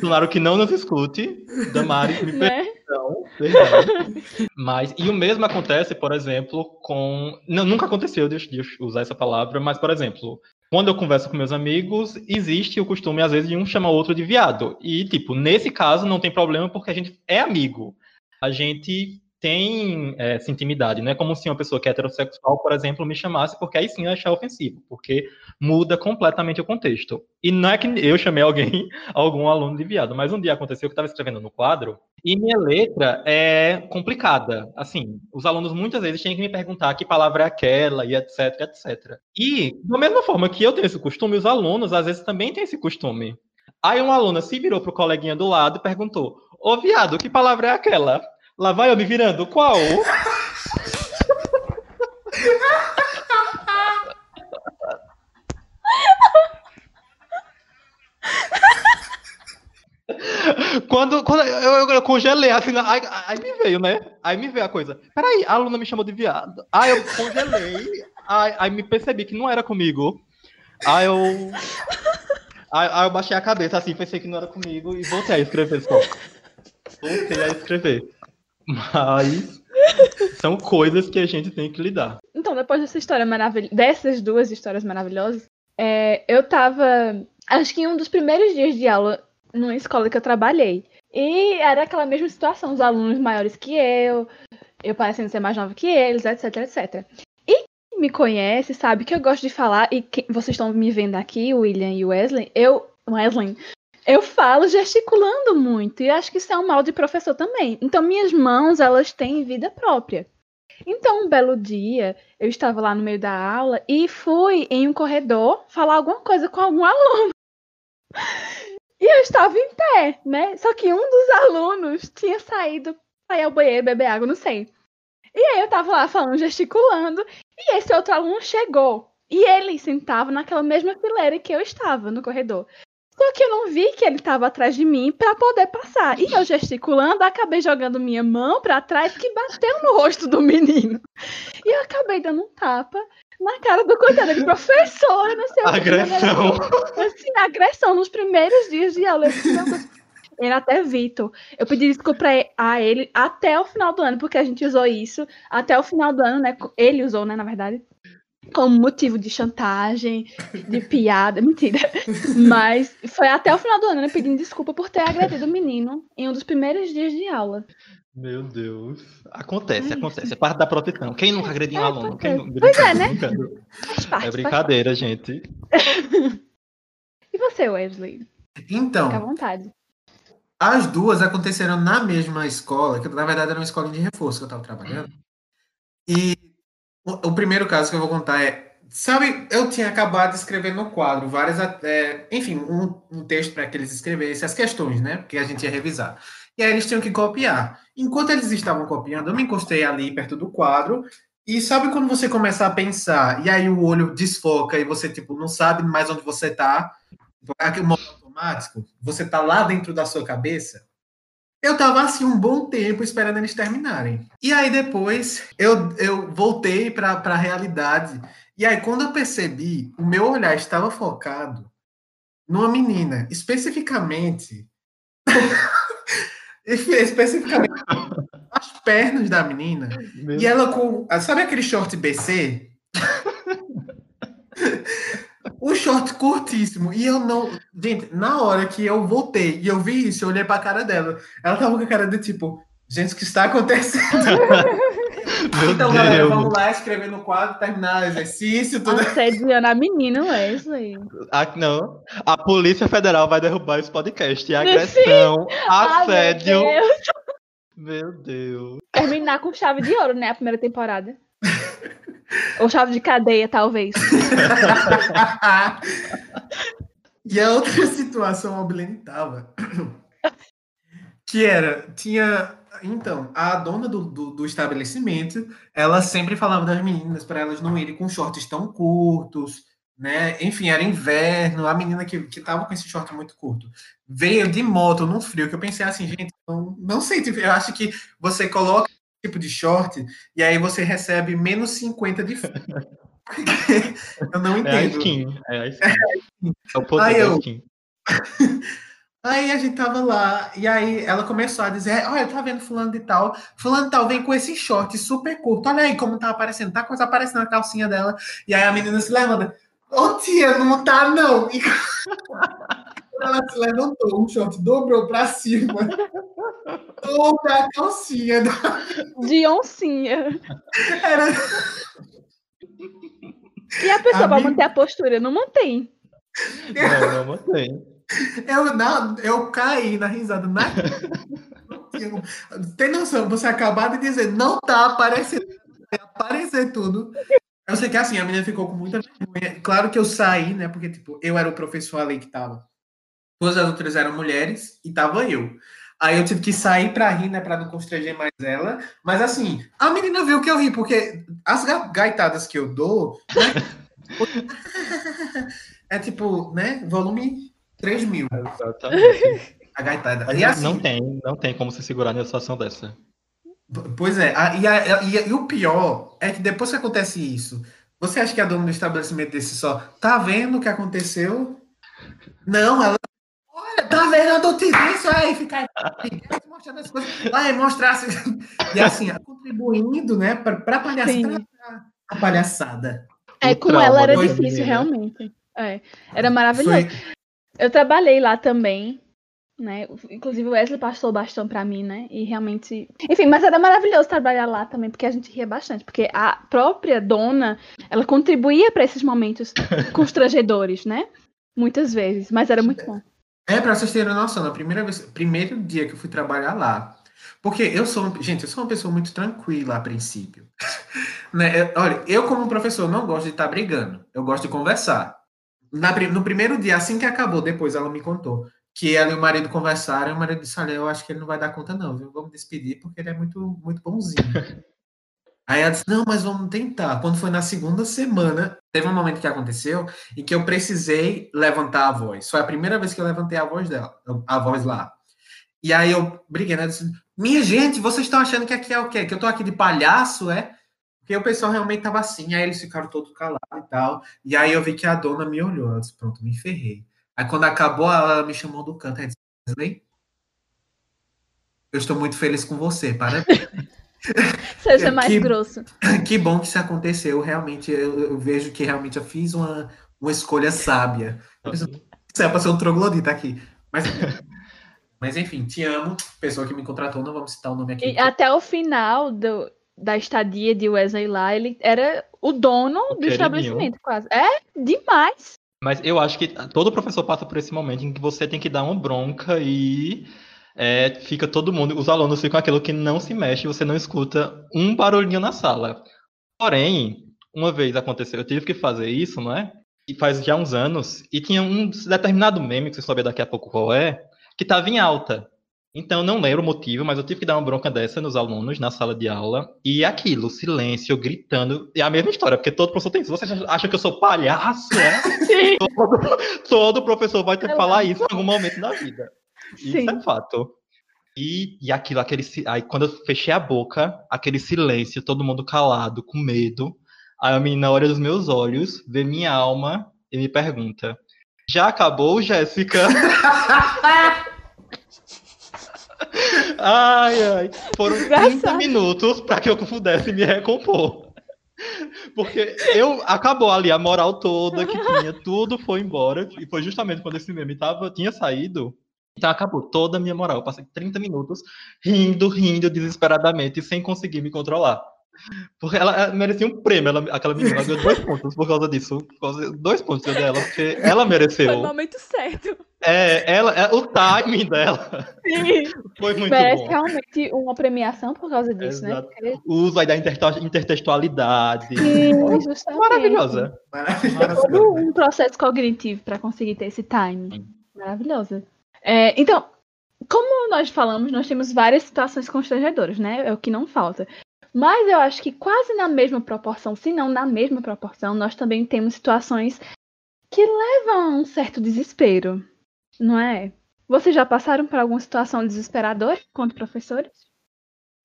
Claro que não nos escute, Damari, me né? perdão, perdão. Mas, e o mesmo acontece, por exemplo, com. Não, nunca aconteceu, deixa eu usar essa palavra, mas, por exemplo, quando eu converso com meus amigos, existe o costume, às vezes, de um chamar o outro de viado. E, tipo, nesse caso não tem problema porque a gente é amigo. A gente tem é, essa intimidade. Não é como se uma pessoa que é heterossexual, por exemplo, me chamasse, porque aí sim eu achar ofensivo, porque muda completamente o contexto. E não é que eu chamei alguém, [LAUGHS] algum aluno de viado, mas um dia aconteceu que eu estava escrevendo no quadro e minha letra é complicada. Assim, os alunos muitas vezes têm que me perguntar que palavra é aquela e etc, etc. E, da mesma forma que eu tenho esse costume, os alunos às vezes também têm esse costume. Aí uma aluna se virou pro coleguinha do lado e perguntou: Ô viado, que palavra é aquela? Lá vai eu me virando. Qual? quando, quando eu, eu, eu, congelei, assim, aí, aí, me veio, né? Aí me veio a coisa. Peraí, a aluna me chamou de viado. Aí eu congelei, aí, aí me percebi que não era comigo. Aí eu. Aí, aí, eu baixei a cabeça assim, pensei que não era comigo e voltei a escrever só. Voltei a escrever. Mas são coisas que a gente tem que lidar. Então, depois dessa história maravilhosa, dessas duas histórias maravilhosas, é, eu tava, acho que em um dos primeiros dias de aula numa escola que eu trabalhei. E era aquela mesma situação, os alunos maiores que eu, eu parecendo ser mais nova que eles, etc, etc. E quem me conhece sabe que eu gosto de falar, e que, vocês estão me vendo aqui, William e Wesley, eu, Wesley, eu falo gesticulando muito e acho que isso é um mal de professor também. Então minhas mãos, elas têm vida própria. Então, um belo dia, eu estava lá no meio da aula e fui em um corredor falar alguma coisa com algum [LAUGHS] aluno. E eu estava em pé, né? Só que um dos alunos tinha saído para ir ao banheiro beber água, não sei. E aí eu estava lá falando, gesticulando, e esse outro aluno chegou. E ele sentava naquela mesma fileira que eu estava no corredor. Só que eu não vi que ele estava atrás de mim para poder passar. E eu gesticulando, acabei jogando minha mão para trás que bateu no rosto do menino. E eu acabei dando um tapa na cara do coitado de professor, não sei Agressão. o que. Assim, agressão nos primeiros dias de aula. Ele até Vitor. Eu pedi desculpa a ele até o final do ano, porque a gente usou isso. Até o final do ano, né? Ele usou, né, na verdade como motivo de chantagem, de piada, [LAUGHS] mentira. Mas foi até o final do ano, né, pedindo desculpa por ter agredido o menino em um dos primeiros dias de aula. Meu Deus. Acontece, é acontece. É parte da proteção. Quem nunca agrediu um é, aluno? Quem... Pois é, né? Parte, é brincadeira, gente. [LAUGHS] e você, Wesley? Então. Fica à vontade. As duas aconteceram na mesma escola, que na verdade era uma escola de reforço que eu estava trabalhando. E o, primeiro caso que eu vou contar é. Sabe, eu tinha acabado de escrever no quadro várias. É, enfim, um, um texto para que eles escrevessem as questões, né? Que a gente ia revisar. E aí eles tinham que copiar. Enquanto eles estavam copiando, eu me encostei ali perto do quadro. E sabe quando você começa a pensar, e aí o olho desfoca e você, tipo, não sabe mais onde você tá? Aquele modo automático, você tá lá dentro da sua cabeça. Eu tava assim um bom tempo esperando eles terminarem. E aí depois eu, eu voltei para a realidade. E aí quando eu percebi, o meu olhar estava focado numa menina, especificamente [LAUGHS] especificamente [LAUGHS] as pernas da menina. Meu e ela com, sabe aquele short BC? [LAUGHS] O short curtíssimo. E eu não. Gente, na hora que eu voltei e eu vi isso, eu olhei pra cara dela. Ela tava com a cara de tipo, gente, o que está acontecendo? [LAUGHS] então, Deus. galera, vamos lá escrever no quadro, terminar o exercício, tudo. Assediando a menina, Wesley. Ah, não. A Polícia Federal vai derrubar esse podcast. Agressão, [LAUGHS] Sim. assédio. Ah, meu, Deus. meu Deus. Terminar com chave de ouro, né? A primeira temporada. Ou chave de cadeia, talvez. [LAUGHS] e a outra situação, a Bilene tava. [COUGHS] Que era, tinha. Então, a dona do, do, do estabelecimento, ela sempre falava das meninas para elas não irem com shorts tão curtos, né? Enfim, era inverno, a menina que, que tava com esse short muito curto veio de moto no frio, que eu pensei assim, gente, não, não sei, tipo, eu acho que você coloca tipo de short e aí você recebe menos 50 de [LAUGHS] eu não entendo. É a skin, [LAUGHS] é a skin. É, o poder aí da skin. [LAUGHS] Aí a gente tava lá, e aí ela começou a dizer: Olha, tá vendo Fulano de Tal? Fulano de Tal vem com esse short super curto. Olha aí como tá aparecendo, tá coisa aparecendo na calcinha dela. E aí a menina se levanta: Ô oh, tia, não tá não. E ela se levantou, o short dobrou pra cima. [LAUGHS] Toda a calcinha. Da... De oncinha. Era. E a pessoa a vai manter a postura? Não mantém. Não, não mantém. Eu, não, eu caí na risada. Na... Tem noção, você acabar de dizer, não tá aparecendo, aparecer tudo. Eu sei que assim, a menina ficou com muita vergonha. Claro que eu saí, né? Porque, tipo, eu era o professor ali que tava. Todas as outras eram mulheres e tava eu. Aí eu tive que sair pra rir, né? Pra não constranger mais ela. Mas assim, a menina viu que eu ri, porque as gaitadas que eu dou. Né? [LAUGHS] é tipo, né? Volume 3 mil. Exatamente. A gaitada. E assim, não tem, não tem como se segurar numa situação dessa. Pois é, a, e, a, e, e, o pior é que depois que acontece isso, você acha que a dona do estabelecimento desse só tá vendo o que aconteceu? Não, ela. Tá vendo a notícia aí, fica mostrando as coisas. Vai mostrar. Assim, e assim, contribuindo, né, pra, pra palhaçada. A palhaçada. É, com ela era difícil, realmente. É, era maravilhoso. Foi... Eu trabalhei lá também, né? Inclusive o Wesley passou o bastão para mim, né? E realmente, enfim, mas era maravilhoso trabalhar lá também, porque a gente ria bastante, porque a própria dona, ela contribuía para esses momentos [LAUGHS] constrangedores, né? Muitas vezes, mas era muito bom. É, para vocês terem noção, na primeira vez, primeiro dia que eu fui trabalhar lá, porque eu sou, gente, eu sou uma pessoa muito tranquila a princípio. [LAUGHS] né? Olha, eu como professor não gosto de estar brigando, eu gosto de conversar. Na, no primeiro dia, assim que acabou, depois ela me contou que ela e o marido conversaram, e o marido disse: Olha, eu acho que ele não vai dar conta, não, viu? Vamos despedir, porque ele é muito, muito bonzinho. [LAUGHS] Aí ela disse: Não, mas vamos tentar. Quando foi na segunda semana, teve um momento que aconteceu em que eu precisei levantar a voz. Foi a primeira vez que eu levantei a voz dela, a voz lá. E aí eu briguei, né? Disse, Minha gente, vocês estão achando que aqui é o quê? Que eu tô aqui de palhaço, é? Porque o pessoal realmente tava assim, aí eles ficaram todos calados e tal. E aí eu vi que a dona me olhou, ela disse, pronto, me ferrei. Aí quando acabou, ela me chamou do canto e disse, Wesley, eu estou muito feliz com você, parabéns. [LAUGHS] [LAUGHS] Seja mais que, grosso. [CLEARS THROAT] Que bom que isso aconteceu, realmente, eu, eu, vejo que realmente eu fiz uma, uma escolha sábia. Isso é para ser um troglodita aqui. Mas, [LAUGHS] mas enfim, te amo, pessoa que me contratou, não vamos citar o nome aqui. E até o final do, da estadia de Wesley lá, ele era o dono o do estabelecimento, quase. É demais. Mas eu acho que todo professor passa por esse momento em que você tem que dar uma bronca e é, fica todo mundo, os alunos ficam aquilo que não se mexe, você não escuta um barulhinho na sala. Porém, uma vez aconteceu, eu tive que fazer isso, não é? E faz já uns anos, e tinha um determinado meme, que você saber daqui a pouco qual é, que estava em alta. Então, não lembro o motivo, mas eu tive que dar uma bronca dessa nos alunos na sala de aula. E aquilo, silêncio, gritando. E a mesma história, porque todo professor tem isso. Você acha que eu sou palhaço, é? [LAUGHS] Todo, todo professor vai ter que falar isso em algum momento da vida. Isso Sim. é fato. E, e aquilo, aquele. Aí quando eu fechei a boca, aquele silêncio, todo mundo calado, com medo. Aí a menina olha nos meus olhos, vê minha alma e me pergunta: Já acabou, Jéssica? [LAUGHS] Ai, ai. Foram 30 minutos para que eu pudesse me recompor. Porque eu acabou ali a moral toda que tinha, tudo foi embora. E foi justamente quando esse meme tava, tinha saído. Então acabou toda a minha moral. Eu passei 30 minutos rindo, rindo desesperadamente, sem conseguir me controlar. Porque ela, ela merecia um prêmio, ela, aquela menina ela ganhou dois pontos por causa disso. Por causa, dois pontos dela, porque ela Foi o mereceu. momento certo. É, ela, é, o timing dela Sim. foi muito Merece bom. realmente uma premiação por causa disso, né? Exato. Porque- O uso aí da intertextu- intertextualidade. Sim, justamente. Maravilhosa. Maravilhoso. todo um processo cognitivo para conseguir ter esse time. Maravilhosa. É, então, como nós falamos, nós temos várias situações constrangedoras, né? É o que não falta. Mas eu acho que quase na mesma proporção, se não na mesma proporção, nós também temos situações que levam a um certo desespero, não é? Vocês já passaram por alguma situação desesperadora enquanto professores?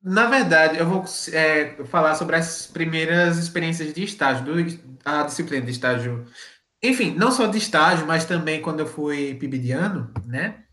Na verdade, eu vou é, falar sobre as primeiras experiências de estágio, do, a disciplina de estágio. Enfim, não só de estágio, mas também quando eu fui PIB de ano, né?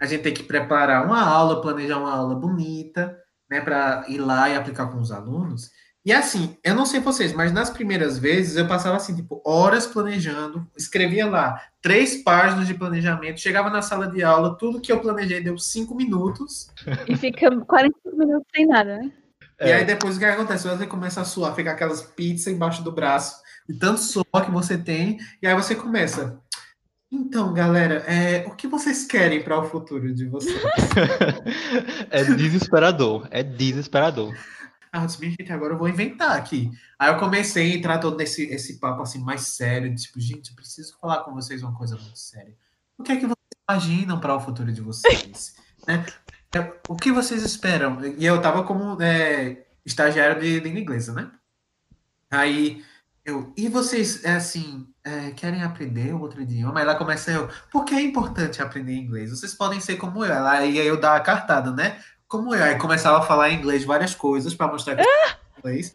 A gente tem que preparar uma aula, planejar uma aula bonita, né? Para ir lá e aplicar com os alunos. E assim, eu não sei vocês, mas nas primeiras vezes eu passava assim, tipo, horas planejando, escrevia lá três páginas de planejamento, chegava na sala de aula, tudo que eu planejei deu cinco minutos. E fica 45 minutos sem nada, né? E É. aí depois o que acontece? Você começa a suar, fica aquelas pizzas embaixo do braço, de tanto suor que você tem, e aí você começa. Então, galera, é, o que vocês querem para o futuro de vocês? [LAUGHS] É desesperador. É desesperador. Ah, eu disse, minha gente, agora eu vou inventar aqui. Aí eu comecei a entrar todo nesse esse papo assim mais sério, tipo, gente, eu preciso falar com vocês uma coisa muito séria. O que é que vocês imaginam para o futuro de vocês? [LAUGHS] né? É, O que vocês esperam? E eu tava como é, estagiário de língua inglesa, né? Aí eu, e vocês, é assim, é, querem aprender outro idioma? Lá começa eu, por que é importante aprender inglês? Vocês podem ser como eu. Ela- Aí eu dar a cartada, né? Como eu. Aí começava a falar inglês várias coisas para mostrar que sei inglês.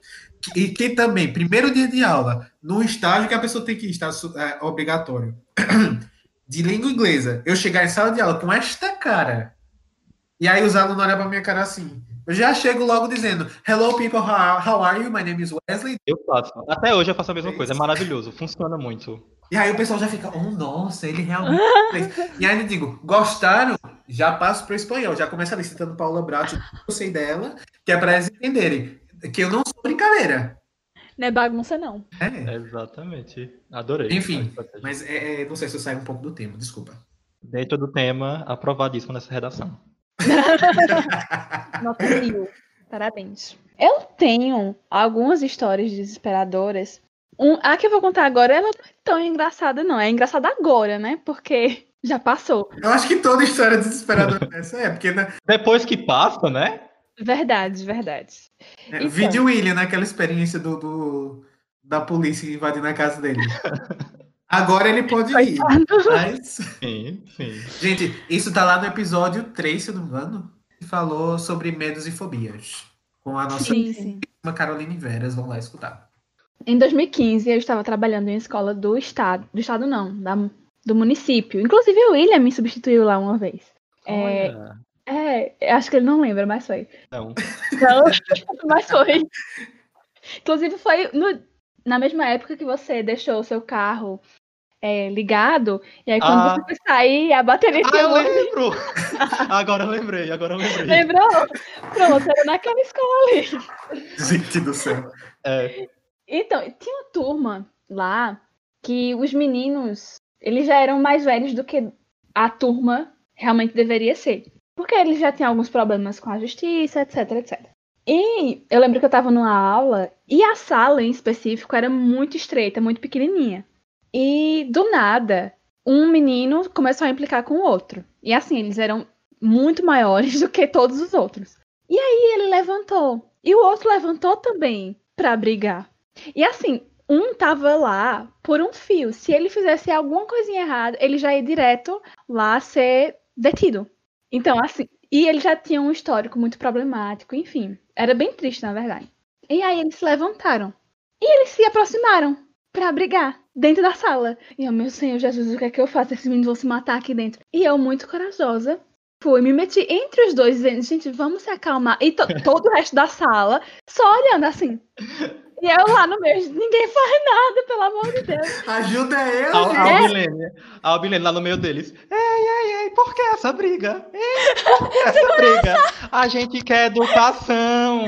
E que também, primeiro dia de aula, no estágio que a pessoa tem que estar é, obrigatório, [CLEARS THROAT] de língua inglesa, eu chegar em sala de aula com esta cara, e aí os alunos olham pra minha cara assim, eu já chego logo dizendo, hello people, how, are you? My name is Wesley. Eu faço. Até hoje eu faço a mesma coisa. É maravilhoso. Funciona muito. E aí o pessoal já fica, oh, nossa, ele realmente fez. E aí eu digo, gostaram? Já passo pro espanhol, já começa ali citando Paula Brat, eu sei dela, que é para eles entenderem que eu não sou brincadeira. Não é bagunça, não. É. Exatamente. Adorei. Enfim. Mas é, é, não sei se eu saio um pouco do tema, desculpa. Dentro do tema, aprovadíssimo nessa redação. [LAUGHS] Nota mil. Parabéns. Eu tenho algumas histórias desesperadoras. Um, a que eu vou contar agora, ela não é tão engraçada, não. É engraçada agora, né? Porque [LAUGHS] já passou. Eu acho que toda história desesperadora dessa é, porque né, Depois que passa, né? Verdade, verdade. é, Então. vídeo William, naquela experiência do, do- da polícia invadindo a casa dele. [LAUGHS] Agora ele pode ir. Mas, Sim, sim. gente, isso tá lá no episódio 3, se eu não me engano, que falou sobre medos e fobias. Com a nossa Sim, sim. Caroline Veras, vão lá escutar. Em 2015, eu estava trabalhando em escola do estado. Do estado não, da- do município. Inclusive, o William me substituiu lá uma vez. É, Olha. é, acho que ele não lembra, mas foi. Não. Então, [LAUGHS] mas foi. Inclusive, foi no- na mesma época que você deixou o seu carro é, ligado, e aí quando Ah. você foi sair, a bateria Ah, eu lembro! [LAUGHS] Agora eu lembrei, agora eu lembrei. Lembrou? Pronto, era naquela escola ali. Gente do céu. É, Então, tinha uma turma lá que os meninos, eles já eram mais velhos do que a turma realmente deveria ser. Porque eles já tinham alguns problemas com a justiça, etc, etc. E eu lembro que eu tava numa aula e a sala em específico era muito estreita, muito pequenininha. E do nada, um menino começou a implicar com o outro. E assim, eles eram muito maiores [LAUGHS] do que todos os outros. E aí ele levantou. E o outro levantou também pra brigar. E assim, um tava lá por um fio. Se ele fizesse alguma coisinha errada, ele já ia direto lá ser detido. Então, assim, e ele já tinha um histórico muito problemático, enfim. Era bem triste, na verdade. E aí eles se levantaram. E eles se aproximaram pra brigar dentro da sala. E eu, meu Senhor Jesus, o que é que eu faço? Esses meninos vão se matar aqui dentro. E eu, muito corajosa, fui, me meti entre os dois, dizendo, gente, vamos se acalmar. E to- [LAUGHS] todo o resto da sala, só olhando assim. E eu lá no meio, ninguém faz nada, pelo amor de Deus. Ajuda eu, a, gente. a Albilene, a Albilene lá no meio deles. Ei, ei, ei, por que essa briga? Ei, por que [LAUGHS] essa briga? A gente quer educação.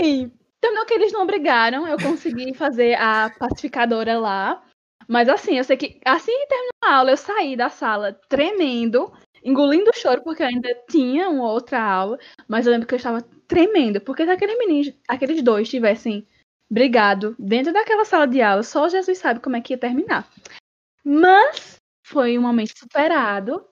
Enfim, terminou que eles não brigaram. Eu consegui fazer a pacificadora lá. Mas assim, eu sei que assim que terminou a aula, eu saí da sala tremendo, engolindo o choro, porque ainda tinha uma outra aula. Mas eu lembro que eu estava tremendo, porque se aqueles meninos, aqueles dois tivessem brigado dentro daquela sala de aula, só Jesus sabe como é que ia terminar. Mas foi um momento superado,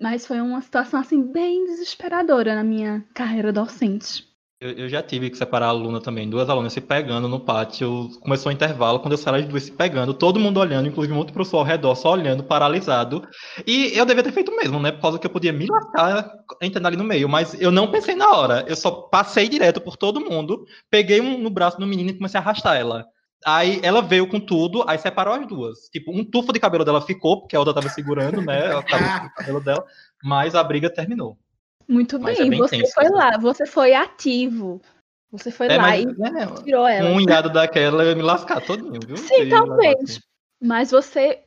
mas foi uma situação assim bem desesperadora na minha carreira docente. Eu, eu, já tive que separar a aluna também, duas alunas se pegando no pátio. Começou o intervalo, quando eu saí as duas se pegando, todo mundo olhando, inclusive muito professor ao redor, só olhando, paralisado. E eu devia ter feito mesmo, né? Por causa que eu podia me lascar entrando ali no meio. Mas eu não pensei na hora. Eu só passei direto por todo mundo, peguei um no braço do menino e comecei a arrastar ela. Aí ela veio com tudo, aí separou as duas. Tipo, um tufo de cabelo dela ficou, porque a outra tava segurando, né? Ela tava o cabelo dela, mas a briga terminou. Muito mas bem, é bem você tenso, foi né? lá, você foi ativo. Você foi é, lá mas, e é, tirou ela. Um unhado daquela eu ia me lascar todinho, viu? Sim, talvez. Mas você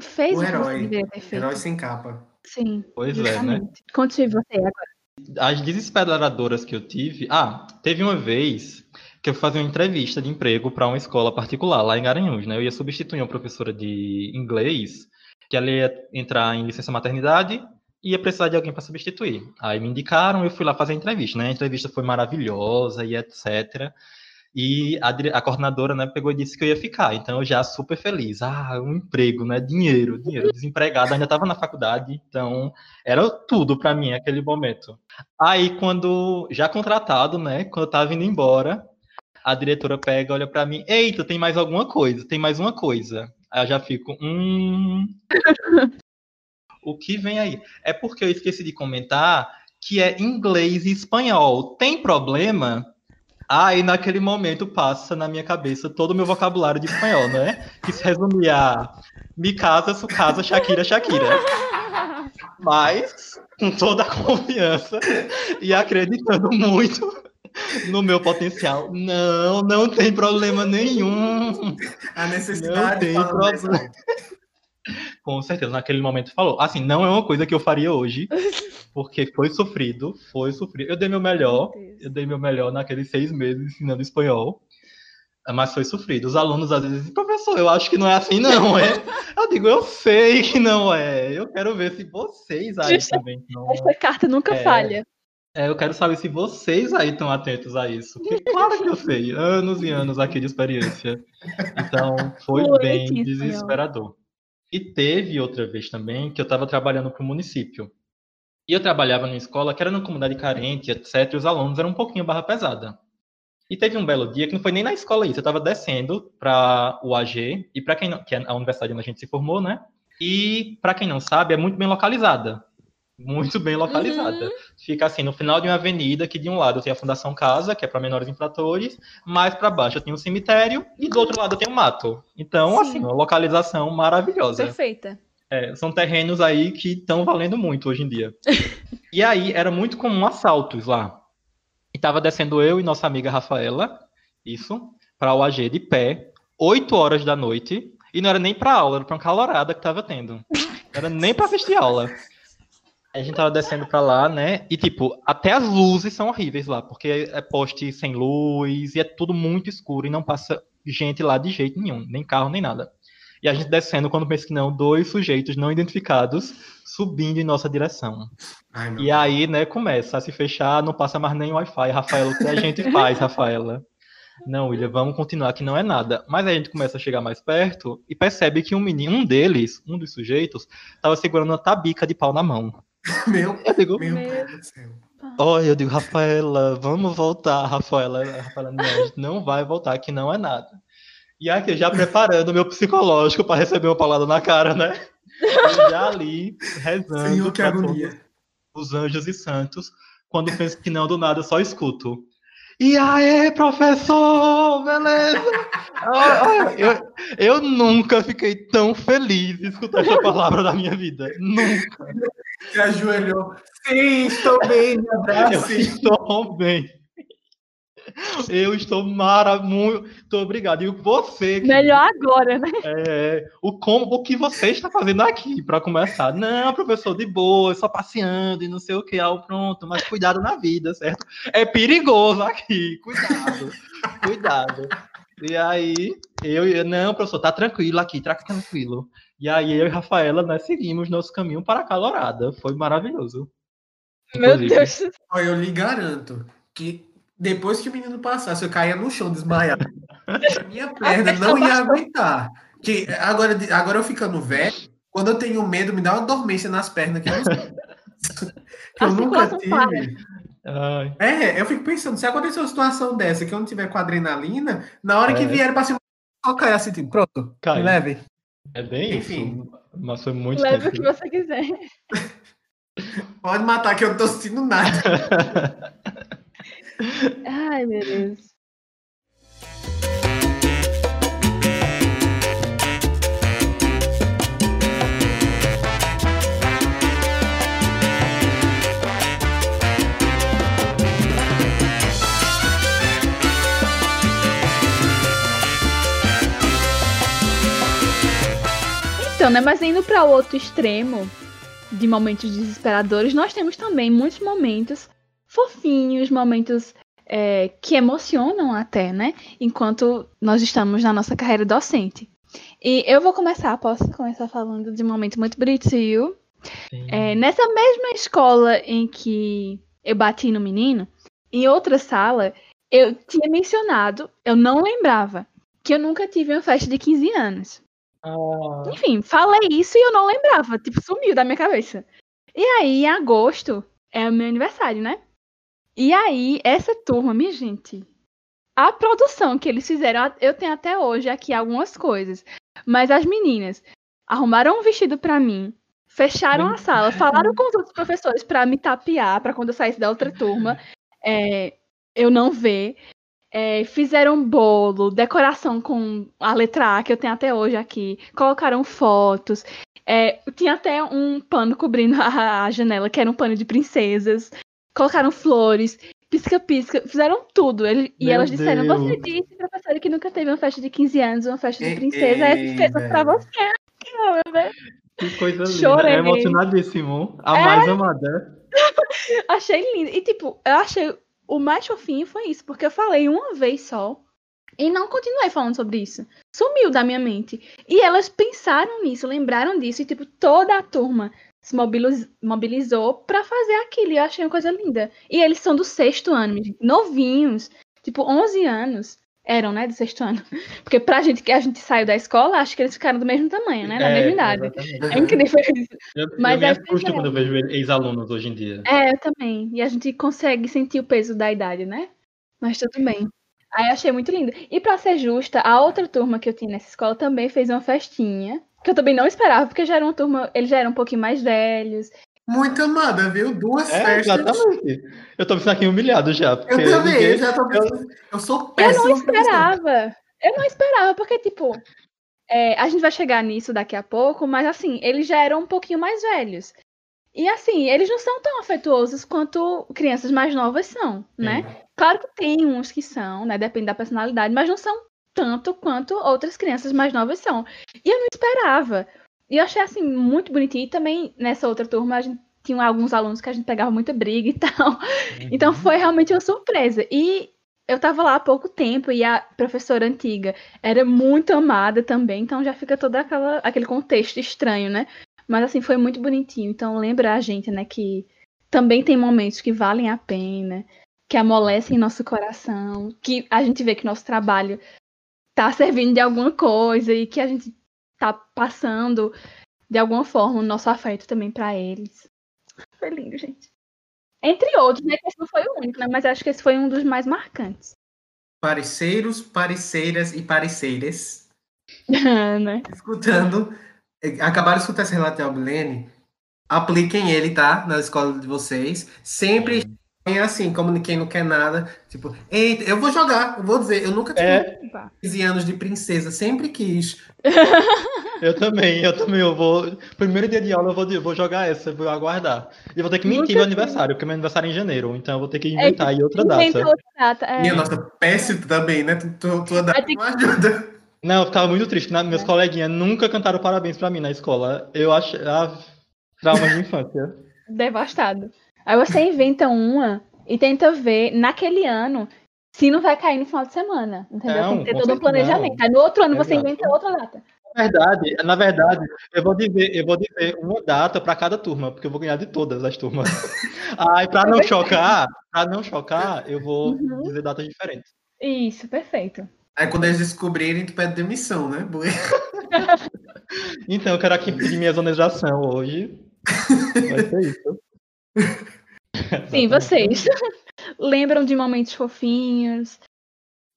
fez o herói. Herói sem capa. Sim. Pois justamente. é, né? Conte você agora. As desesperadoras que eu tive. Ah, teve uma vez que eu fui fazer uma entrevista de emprego para uma escola particular lá em Garanhuns, né? Eu ia substituir uma professora de inglês, que ela ia entrar em licença maternidade ia precisar de alguém para substituir. Aí me indicaram, eu fui lá fazer a entrevista, né? A entrevista foi maravilhosa e etc. E a, a, coordenadora, né, pegou e disse que eu ia ficar. Então eu já super feliz. Ah, um emprego, né? Dinheiro, dinheiro. Desempregado, ainda estava na faculdade, então era tudo para mim aquele momento. Aí quando já contratado, né, quando eu tava indo embora, a diretora pega, olha para mim, eita, tem mais alguma coisa, tem mais uma coisa. Aí eu já fico, hum, [LAUGHS] o que vem aí? É porque eu esqueci de comentar que é inglês e espanhol. Tem problema? Aí naquele momento passa na minha cabeça todo o meu vocabulário de espanhol, né? Que se resumia a me casa, su casa, Shakira, Shakira. Mas com toda a confiança e acreditando muito no meu potencial. Não, não tem problema nenhum. A necessidade não tem problema. Com certeza, naquele momento falou. Assim, não é uma coisa que eu faria hoje, [LAUGHS] porque foi sofrido, foi sofrido. Eu dei meu melhor, eu dei meu melhor naqueles seis meses ensinando espanhol, mas foi sofrido. Os alunos às vezes dizem, professor, eu acho que não é assim, não, é? [LAUGHS] Eu digo, eu sei que não é. Eu quero ver se vocês aí Justa, também não. Essa carta nunca é, falha. É, eu quero saber se vocês aí estão atentos a isso. Porque [LAUGHS] claro que eu sei, anos e anos aqui de experiência. Então, foi bem desesperador. E teve outra vez também que eu estava trabalhando para o município. E eu trabalhava numa escola que era numa comunidade carente, etc. E os alunos eram um pouquinho barra pesada. E teve um belo dia que não foi nem na escola isso. Eu estava descendo para o AG, e para quem não, que é a universidade onde a gente se formou, né? E para quem não sabe, é muito bem localizada muito bem localizada. Uhum. Fica assim, no final de uma avenida, que de um lado tem a Fundação Casa, que é para menores infratores, mais para baixo tem um cemitério e do outro lado tem um mato. Então, Sim. assim, uma localização maravilhosa. Perfeita. É, são terrenos aí que estão valendo muito hoje em dia. [LAUGHS] e aí era muito comum assaltos lá. E tava descendo eu e nossa amiga Rafaela, isso, para o AG de pé, 8 horas da noite, e não era nem para aula, era para uma calorada que tava tendo. [LAUGHS] Era nem para assistir aula. A gente tava descendo pra lá, né? E, tipo, até as luzes são horríveis lá, porque é poste sem luz e é tudo muito escuro e não passa gente lá de jeito nenhum, nem carro, nem nada. E a gente descendo, quando pensa que não, dois sujeitos não identificados subindo em nossa direção. Ai, e aí, né, começa a se fechar, não passa mais nem Wi-Fi. Rafaela, o que a gente faz, Rafaela? Não, William, vamos continuar que não é nada. Mas a gente começa a chegar mais perto e percebe que um menino, um deles, um dos sujeitos, estava segurando uma tabica de pau na mão. [LAUGHS] Meu, eu digo, meu pai do céu. Olha, eu digo, Rafaela, vamos voltar, Rafaela. Rafaela, não, a gente não vai voltar, que não é nada. E aqui, já preparando o meu psicológico para receber uma palavra na cara, né? Eu já ali, rezando. Senhor, que agonia. Os anjos e santos. Quando penso que não, do nada, eu só escuto. E aí, professor, beleza? eu, eu nunca fiquei tão feliz de escutar essa palavra da minha vida. Nunca. Se ajoelhou. Sim, estou bem, me abrace. Eu estou bem. Eu estou mara, muito obrigado. E você. Que, Melhor agora, né? É, o, como, o que você está fazendo aqui, para começar? Não, professor, de boa, só passeando e não sei o que, ah, pronto, mas cuidado na vida, certo? É perigoso aqui, cuidado, cuidado. E aí, eu, não, professor, tá tranquilo aqui, tá tranquilo. E aí, eu e Rafaela, nós seguimos nosso caminho para a calorada. Foi maravilhoso. Meu Deus. Olha, eu lhe garanto que depois que o menino passasse, eu caía no chão desmaiado. [LAUGHS] Minha perna não ia aguentar. Que agora, agora eu ficando velho, quando eu tenho medo, me dá uma dormência nas pernas que eu, [LAUGHS] que eu nunca tive. Ai. É, eu fico pensando, se acontecer uma situação dessa que eu não tiver com adrenalina, na hora é. que vier para cima, só cair assim, tipo, pronto, Cai. leve. É bem Enfim. Isso. Mas foi muito Leve o que você quiser. Pode matar que eu não tô sentindo nada. [LAUGHS] Ai, meu Deus. Então, né? Mas indo para o outro extremo de momentos desesperadores, nós temos também muitos momentos fofinhos, momentos é, que emocionam até, né? Enquanto nós estamos na nossa carreira docente. E eu vou começar, posso começar falando de um momento muito bonitinho. É, nessa mesma escola em que eu bati no menino, em outra sala, eu tinha mencionado, eu não lembrava, que eu nunca tive uma festa de 15 anos. Oh. Enfim, falei isso e eu não lembrava, tipo, sumiu da minha cabeça. E aí, em agosto, é o meu aniversário, né? E aí, essa turma, minha gente, a produção que eles fizeram, eu tenho até hoje aqui algumas coisas. Mas as meninas arrumaram um vestido para mim, fecharam a sala, [LAUGHS] falaram com os outros professores para me tapear, para quando eu saísse da outra turma, é, eu não ver. É, fizeram bolo, decoração com a letra A, que eu tenho até hoje aqui. Colocaram fotos. É, tinha até um pano cobrindo [LAUGHS] a, a janela, que era um pano de princesas colocaram flores, pisca-pisca, fizeram tudo. Ele, e elas disseram: Deus. Você disse, professora, que nunca teve uma festa de 15 anos, uma festa de princesa, aí fez pra você. Que coisa linda. Chorei. É emocionadíssimo. A é... mais amada. [LAUGHS] achei lindo. E, tipo, eu achei o mais fofinho foi isso, porque eu falei uma vez só e não continuei falando sobre isso. Sumiu da minha mente. E elas pensaram nisso, lembraram disso, e, tipo, toda a turma se mobilizou para fazer aquilo. E eu achei uma coisa linda. E eles são do sexto ano, novinhos, tipo 11 anos. Eram, né, do sexto ano. Porque pra gente que a gente saiu da escola, acho que eles ficaram do mesmo tamanho, né? Da é, mesma idade. Exatamente. É incrível isso. Eu, Mas eu me é quando eu vejo ex-alunos hoje em dia. É, eu também. E a gente consegue sentir o peso da idade, né? Mas tudo bem. Aí achei muito lindo. E para ser justa, a outra turma que eu tinha nessa escola também fez uma festinha que eu também não esperava, porque já era uma turma, eles já eram um pouquinho mais velhos. Muito amada, viu? Duas é, festas. Exatamente. Eu tô aqui humilhado já. Eu também, ninguém... já tô eu... eu sou péssimo. Eu não esperava. Eu não esperava, porque, tipo, é, a gente vai chegar nisso daqui a pouco, mas assim, eles já eram um pouquinho mais velhos. E assim, eles não são tão afetuosos quanto crianças mais novas são, né? Claro que tem uns que são, né? Depende da personalidade, mas não são tanto quanto outras crianças mais novas são. E eu não esperava. E eu achei assim muito bonitinho. E também nessa outra turma a gente tinha alguns alunos que a gente pegava muita briga e [LAUGHS] tal. Uhum. Então foi realmente uma surpresa. E eu tava lá há pouco tempo e a professora antiga era muito amada também, então já fica todo aquela, aquele contexto estranho, né? Mas assim, foi muito bonitinho. Então lembra a gente, né, que também tem momentos que valem a pena, que amolecem nosso coração, que a gente vê que nosso trabalho tá servindo de alguma coisa e que a gente tá passando de alguma forma o nosso afeto também para eles. Foi lindo, gente. Entre outros, né? Que esse não foi o único, né? Mas acho que esse foi um dos mais marcantes. Pareceiros, pareceiras e pareceiras. [LAUGHS] né? Escutando. Acabaram de escutar esse relato de Albilene. Apliquem ele, tá? Na escola de vocês. Sempre E assim, como quem não quer nada, tipo, eita, eu vou jogar, eu vou dizer, eu nunca tive É, 15 anos de princesa, sempre quis. [LAUGHS] eu também, eu também, eu vou. Primeiro dia de aula eu vou, eu vou jogar essa, eu vou aguardar. E eu vou ter que mentir Nunca meu vi. aniversário, porque meu aniversário é em janeiro, então eu vou ter que É, inventar aí outra data. outra data. É. Minha nossa, péssimo também, né? Tu, tu, tua data não ajuda. Não, eu ficava muito triste, na- É. meus coleguinhas nunca cantaram parabéns pra mim na escola. Eu acho. Ah, trauma de [LAUGHS] infância. Devastado. Aí você inventa uma e tenta ver naquele ano se não vai cair no final de semana. Entendeu? Não, Tem que ter todo um planejamento. não. Aí no outro ano você inventa outra data. Na verdade, na verdade, eu vou dizer, eu vou dizer uma data pra cada turma, porque eu vou ganhar de todas as turmas. [LAUGHS] Aí, pra não chocar, pra não chocar, eu vou Uhum. dizer datas diferentes. Isso, perfeito. Aí quando eles descobrirem, tu pede demissão, né? [LAUGHS] Então, eu quero aqui pedir minha exoneração hoje. Vai ser isso. [LAUGHS] Sim, vocês. [LAUGHS] Lembram de momentos fofinhos?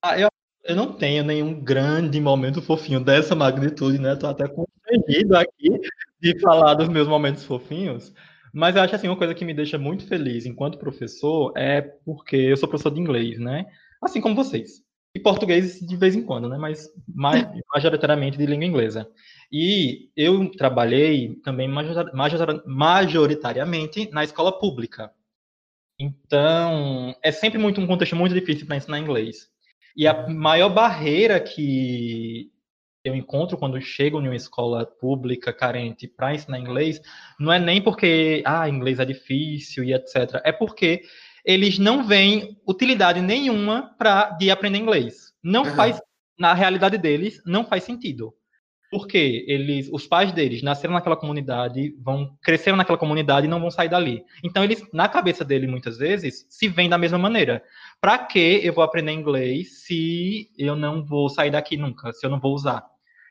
Ah, eu, eu não tenho nenhum grande momento fofinho dessa magnitude, né? Tô até constrangido aqui de falar dos meus momentos fofinhos. Mas eu acho assim, uma coisa que me deixa muito feliz enquanto professor é porque eu sou professor de inglês, né? Assim como vocês. E português de vez em quando, né? Mas ma- majoritariamente de língua inglesa. E eu trabalhei também major- major- majoritariamente na escola pública. Então, é sempre muito um contexto muito difícil para ensinar inglês. E a maior barreira que eu encontro quando chego em uma escola pública carente para ensinar inglês não é nem porque ah, inglês é difícil e etc. É porque eles não veem utilidade nenhuma para de aprender inglês. Não Uhum. faz na realidade deles não faz sentido. Porque eles, os pais deles nasceram naquela comunidade, vão cresceram naquela comunidade e não vão sair dali. Então eles, na cabeça dele muitas vezes, se veem da mesma maneira. Para que eu vou aprender inglês se eu não vou sair daqui nunca, se eu não vou usar?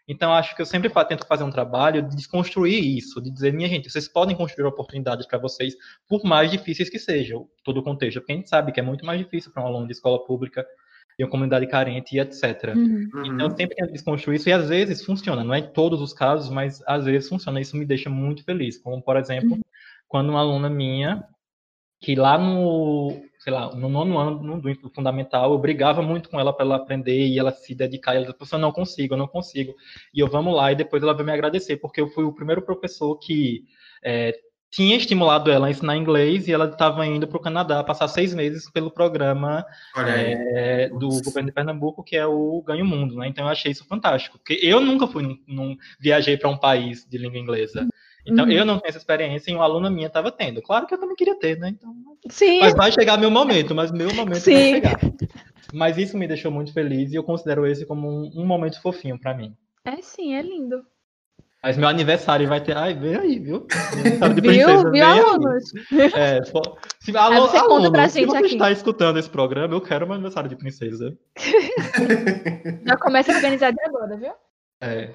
Então acho que eu sempre tento fazer um trabalho de desconstruir isso, de dizer, minha gente, vocês podem construir oportunidades para vocês, por mais difíceis que sejam, todo o contexto. Porque a gente sabe que é muito mais difícil para um aluno de escola pública e uma comunidade carente e etc. Uhum. Então, eu sempre tento desconstruir isso e às vezes funciona. Não é em todos os casos, mas às vezes funciona. Isso me deixa muito feliz. Como, por exemplo, quando uma aluna minha, que lá no, sei lá, no nono ano no, do fundamental, eu brigava muito com ela para ela aprender e ela se dedicar. E ela disse, eu não consigo, eu não consigo. E eu, vamos lá. E depois ela veio me agradecer, porque eu fui o primeiro professor que é, tinha estimulado ela a ensinar inglês e ela estava indo para o Canadá passar seis meses pelo programa é, do governo de Pernambuco, que é o Ganho Mundo, né? Então eu achei isso fantástico, porque eu nunca fui num- viajei para um país de língua inglesa. Então Uhum. eu não tenho essa experiência e uma aluna minha estava tendo. Claro que eu também queria ter, né? Então, Sim, mas vai chegar meu momento, mas meu momento Sim. vai chegar. Mas isso me deixou muito feliz e eu considero esse como um, um momento fofinho para mim. é sim, é lindo. Mas meu aniversário vai ter. Ai, vem aí, viu? Aniversário de [LAUGHS] Viu, princesa, viu, aí. alunos? [LAUGHS] É, se, alô, você conta pra aluno, se gente você aqui. está escutando esse programa, eu quero meu aniversário de princesa. [LAUGHS] Já começa a organizar de agora, viu? É,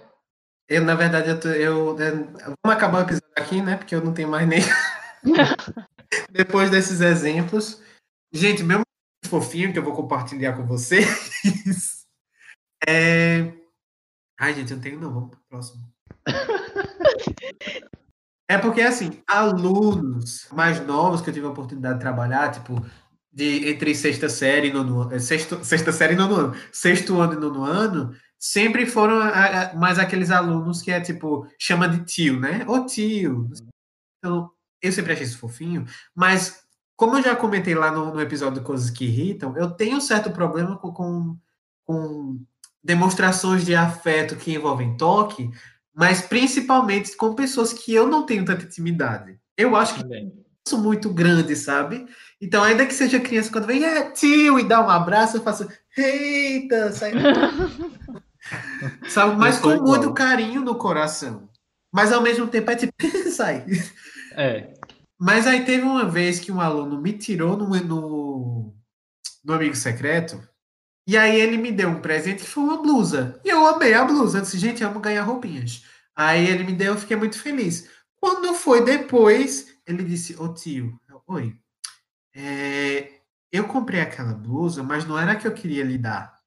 Eu, na verdade, eu, tô- eu, é, Vamos acabar o episódio aqui, né? Porque eu não tenho mais nem. [LAUGHS] Depois desses exemplos. Gente, meu fofinho que eu vou compartilhar com vocês. É. Ai, gente, eu não tenho, não. Vamos pro próximo. É porque, assim, alunos mais novos que eu tive a oportunidade de trabalhar, tipo, de entre sexta série e nono ano, sexto, sexta série e nono ano, sexto ano e nono ano, sempre foram a- a- mais aqueles alunos que é tipo, chama de tio, né? Ô tio. Então, eu sempre achei isso fofinho, mas como eu já comentei lá no, no episódio de Coisas que Irritam, eu tenho um certo problema com, com, com demonstrações de afeto que envolvem toque, mas principalmente com pessoas que eu não tenho tanta intimidade. Eu acho que também. isso muito grande, sabe? Então, ainda que seja criança, quando vem, é tio, e dá um abraço, eu faço, eita, sai. [LAUGHS] sabe? Mas com igual. muito carinho no coração. Mas ao mesmo tempo é tipo, [LAUGHS] sai. É, Mas aí teve uma vez que um aluno me tirou no, no, no Amigo Secreto, e aí ele me deu um presente que foi uma blusa. E eu amei a blusa. Eu disse, gente, amo ganhar roupinhas. Aí ele me deu, eu fiquei muito feliz. Quando foi depois, ele disse, ô tio, eu, oi, é, eu comprei aquela blusa, mas não era a que eu queria lhe dar.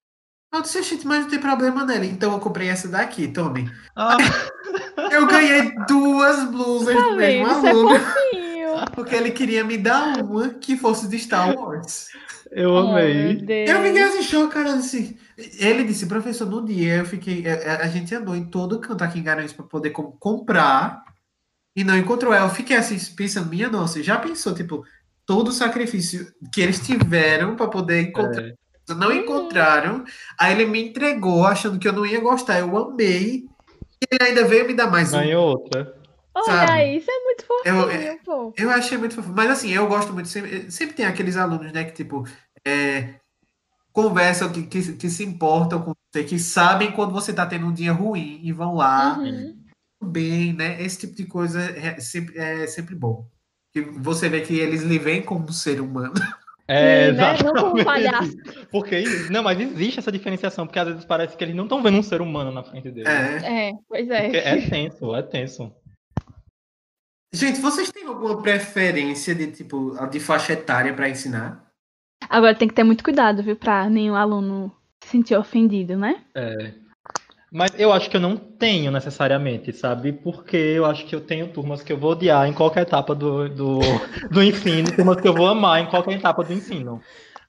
Eu disse, gente, mas não tem problema nela. Então eu comprei essa daqui, tomem. Ah, [LAUGHS] Eu ganhei duas blusas Tá do mesmo é aluno. [LAUGHS] Porque ele queria me dar uma que fosse de Star Wars. Eu Oh, amei. Deus. Eu fiquei assim, chocado, assim. Ele disse, professor, no dia eu fiquei. A, a gente andou em todo canto aqui em Garanhuns para poder com- comprar e não encontrou ela. Eu fiquei assim, pensando, minha nossa, já pensou, tipo, todo o sacrifício que eles tiveram para poder encontrar. É. Não encontraram. Aí ele me entregou, achando que eu não ia gostar. Eu amei. E ele ainda veio me dar mais um. Ganhou outra. Olha sabe? aí, isso é muito fofinho, Eu- é- pô. Eu achei muito fofo. Mas assim, eu gosto muito. Sempre, sempre tem aqueles alunos, né, que tipo. é, conversam, que, que, que se importam com você, que sabem quando você tá tendo um dia ruim e vão lá Uhum. bem, né? Esse tipo de coisa é sempre, é sempre bom. Que você vê que eles lhe veem como um ser humano. [LAUGHS] É, né? Não como palhaço. Porque, não, mas existe essa diferenciação, porque às vezes parece que eles não estão vendo um ser humano na frente deles. É. É, pois Porque é. é tenso, é tenso. Gente, vocês têm alguma preferência de tipo de faixa etária para ensinar? Agora tem que ter muito cuidado, viu, pra nenhum aluno se sentir ofendido, né? É. Mas eu acho que eu não tenho necessariamente, sabe? Porque eu acho que eu tenho turmas que eu vou odiar em qualquer etapa do, do, do ensino, turmas que eu vou amar em qualquer etapa do ensino.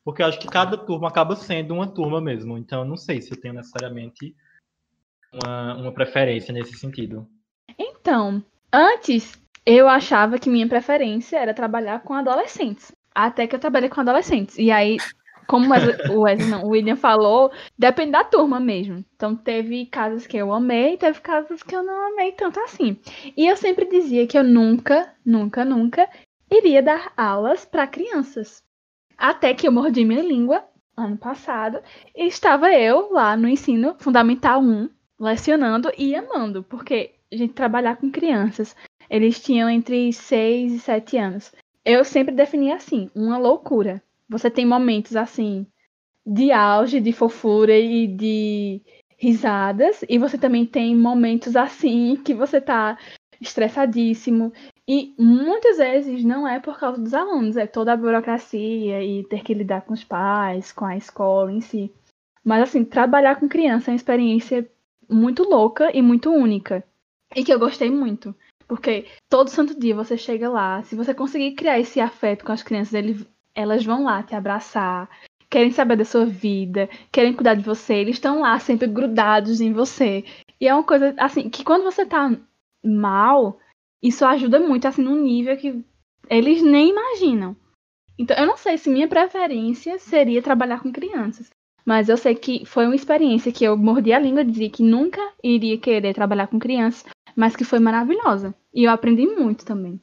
Porque eu acho que cada turma acaba sendo uma turma mesmo. Então eu não sei se eu tenho necessariamente uma, uma preferência nesse sentido. Então, antes eu achava que minha preferência era trabalhar com adolescentes. Até que eu trabalhei com adolescentes. E aí, como o Wesley- não, o William falou, depende da turma mesmo. Então, teve casos que eu amei, teve casos que eu não amei tanto assim. E eu sempre dizia que eu nunca, nunca, nunca iria dar aulas para crianças. Até que eu mordi minha língua ano passado e estava eu lá no ensino fundamental 1, lecionando e amando, porque a gente trabalhar com crianças, eles tinham entre 6 e 7 anos. Eu sempre definia assim, uma loucura. Você tem momentos assim de auge, de fofura e de risadas, e você também tem momentos assim que você tá estressadíssimo. E muitas vezes não é por causa dos alunos, é toda a burocracia e ter que lidar com os pais, com a escola em si. Mas assim, trabalhar com criança é uma experiência muito louca e muito única. E que eu gostei muito. Porque todo santo dia você chega lá, se você conseguir criar esse afeto com as crianças, ele- elas vão lá te abraçar, querem saber da sua vida, querem cuidar de você, eles estão lá sempre grudados em você. E é uma coisa, assim, que quando você tá mal, isso ajuda muito, assim, num nível que eles nem imaginam. Então, eu não sei se minha preferência seria trabalhar com crianças. Mas eu sei que foi uma experiência que eu mordi a língua e dizia que nunca iria querer trabalhar com crianças, mas que foi maravilhosa. E eu aprendi muito também.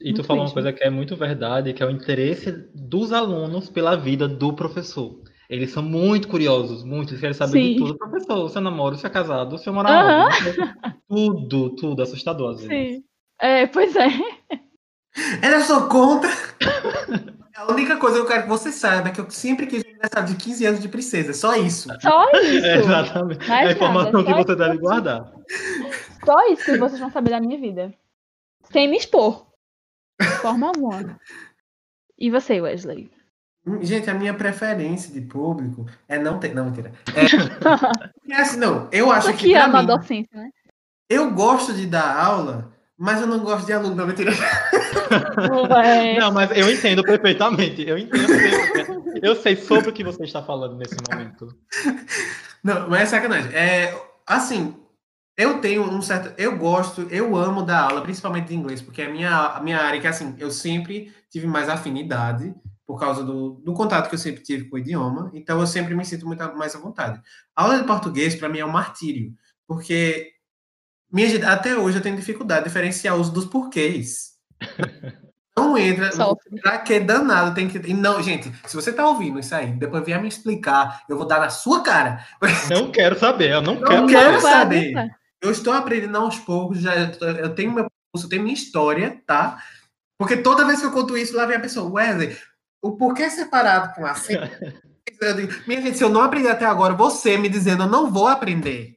E tu Muito falou uma mesmo. coisa que é muito verdade, que é o interesse dos alunos pela vida do professor. Eles são muito curiosos, muito, eles querem saber de Sim. tudo. Professor, você namora, você é casado, você mora Aham. onde? [LAUGHS] Tudo, tudo, assustador às vezes. Sim. É, pois é. Era só conta. A única coisa que eu quero que você saiba é que eu sempre quis aniversário de 15 anos de princesa. Só isso. Só isso. É, [LAUGHS] exatamente. Mais é a informação nada, que você isso. deve guardar. Só isso que vocês vão saber da minha vida. Sem me expor. Forma alguma. E você, Wesley? Gente, a minha preferência de público é não ter. Não, mentira. É, [LAUGHS] é assim, não, eu acho que. que pra ama a mim, docência, né? eu gosto de dar aula, mas eu não gosto de aluno. Não, mentira. Ué. Não, mas eu entendo perfeitamente. Eu entendo. Eu sei sobre o que você está falando nesse momento. Não, mas é sacanagem. É, assim, eu tenho um certo. Eu gosto, eu amo dar aula, principalmente de inglês, porque é a minha, a minha área que, assim, eu sempre tive mais afinidade por causa do, do contato que eu sempre tive com o idioma, então eu sempre me sinto muito mais à vontade. A aula de português, para mim, é um martírio, porque minha, até hoje eu tenho dificuldade de diferenciar o uso dos porquês. [LAUGHS] Não entra. Sofre. Pra que danado tem que. Não, gente, se você tá ouvindo isso aí, depois vier me explicar, eu vou dar na sua cara. Não quero saber, eu não, Não quero quero saber. saber. Eu estou aprendendo aos poucos, já eu tenho meu curso, eu tenho minha história, tá? Porque toda vez que eu conto isso, lá vem a pessoa, Wesley, o porquê separado com acento? [LAUGHS] Eu digo, Minha gente, se eu não aprender até agora, você me dizendo, eu não vou aprender.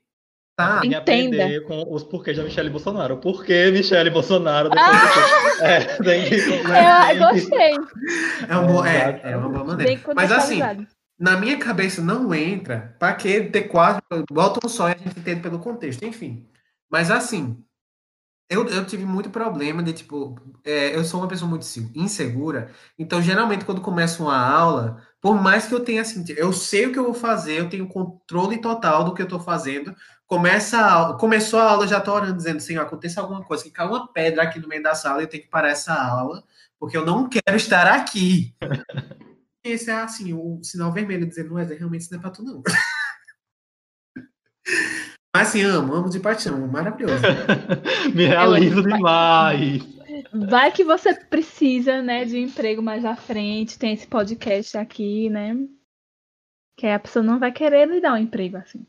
Tá? Tem que Entenda. aprender com os porquês da Michelle Bolsonaro. Por que Michelle Bolsonaro? [LAUGHS] Depois que- É, tem que. Ah! Eu gostei. É, um bom- é, é uma boa maneira. Mas assim. Na minha cabeça não entra. Pra que ter quatro? Bota um só e a gente entende pelo contexto, enfim. Mas assim, eu, eu tive muito problema de, tipo, é, eu sou uma pessoa muito insegura, então geralmente quando começo uma aula, por mais que eu tenha assim, eu sei o que eu vou fazer, eu tenho controle total do que eu tô fazendo, começa a começou a aula, já tô orando, dizendo, Senhor, aconteça alguma coisa, que cai uma pedra aqui no meio da sala e eu tenho que parar essa aula, porque eu não quero estar aqui. [LAUGHS] Esse é assim, o sinal vermelho dizendo, não é realmente isso não é pra tu não. [LAUGHS] Mas assim, amo, amo de paixão, maravilhoso. [LAUGHS] Me realizo demais. Vai que você precisa, né, de emprego mais à frente, tem esse podcast aqui, né? Que a pessoa não vai querer lhe dar um emprego assim.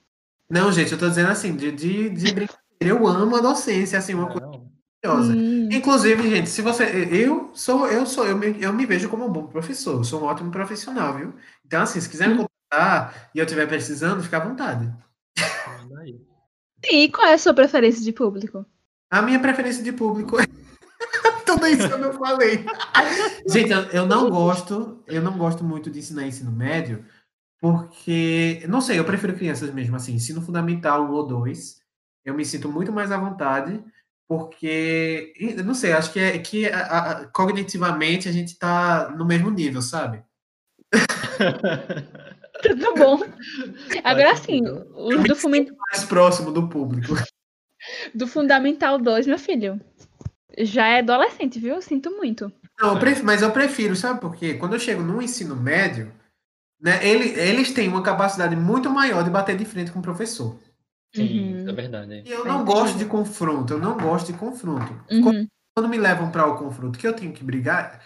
Não, gente, eu tô dizendo assim, de, de, de brincadeira, eu amo a docência, assim, uma coisa maravilhosa. Hum. Inclusive, gente, se você. Eu sou, eu sou, eu me, eu me vejo como um bom professor, eu sou um ótimo profissional, viu? Então, assim, se quiser me contratar e eu estiver precisando, fica à vontade. E qual é a sua preferência de público? A minha preferência de público é. [LAUGHS] Tudo isso eu não falei. Gente, eu, eu não gosto, eu não gosto muito de ensinar ensino médio, porque, não sei, eu prefiro crianças mesmo assim, ensino fundamental um ou dois. Eu me sinto muito mais à vontade, porque, não sei, acho que é que a, a, cognitivamente a gente tá no mesmo nível, sabe? [LAUGHS] Tudo bom. Agora sim, os do fundamental. mais próximo do público. [LAUGHS] Do Fundamental 2, meu filho. Já é adolescente, viu? Eu sinto muito. Não, eu prefiro, mas eu prefiro, sabe por quê? Quando eu chego no ensino médio, né, ele, eles têm uma capacidade muito maior de bater de frente com o professor. Sim, uhum. É verdade. E eu não gosto de confronto, eu não gosto de confronto. Uhum. Quando me levam para o confronto que eu tenho que brigar,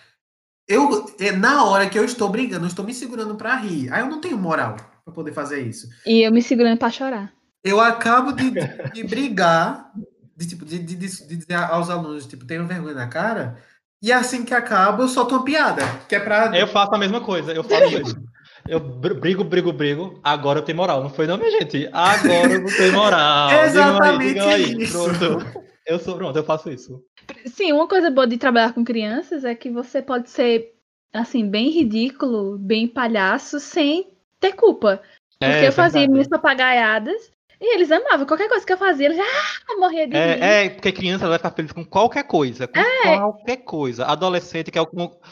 eu, é, na hora que eu estou brigando, eu estou me segurando para rir. Aí eu não tenho moral para poder fazer isso. E eu me segurando para chorar. Eu acabo de, de brigar, de, tipo, de, de, de, dizer aos alunos, tipo, tenham vergonha na cara. E assim que acaba, eu solto uma piada. Que é pra... Eu faço a mesma coisa, eu faço isso. Eu brigo, brigo, brigo. Agora eu tenho moral. Não foi não, minha gente? Agora eu tenho moral. Exatamente aí, isso. Pronto. Eu sou pronto, eu faço isso. Sim, uma coisa boa de trabalhar com crianças é que você pode ser, assim, bem ridículo, bem palhaço, sem ter culpa. É, Porque é, eu fazia minhas papagaiadas e eles amavam. Qualquer coisa que eu fazia, eles ah, morria de é, rir. É, porque criança vai ficar feliz com qualquer coisa. Com é. qualquer coisa. Adolescente, que é o,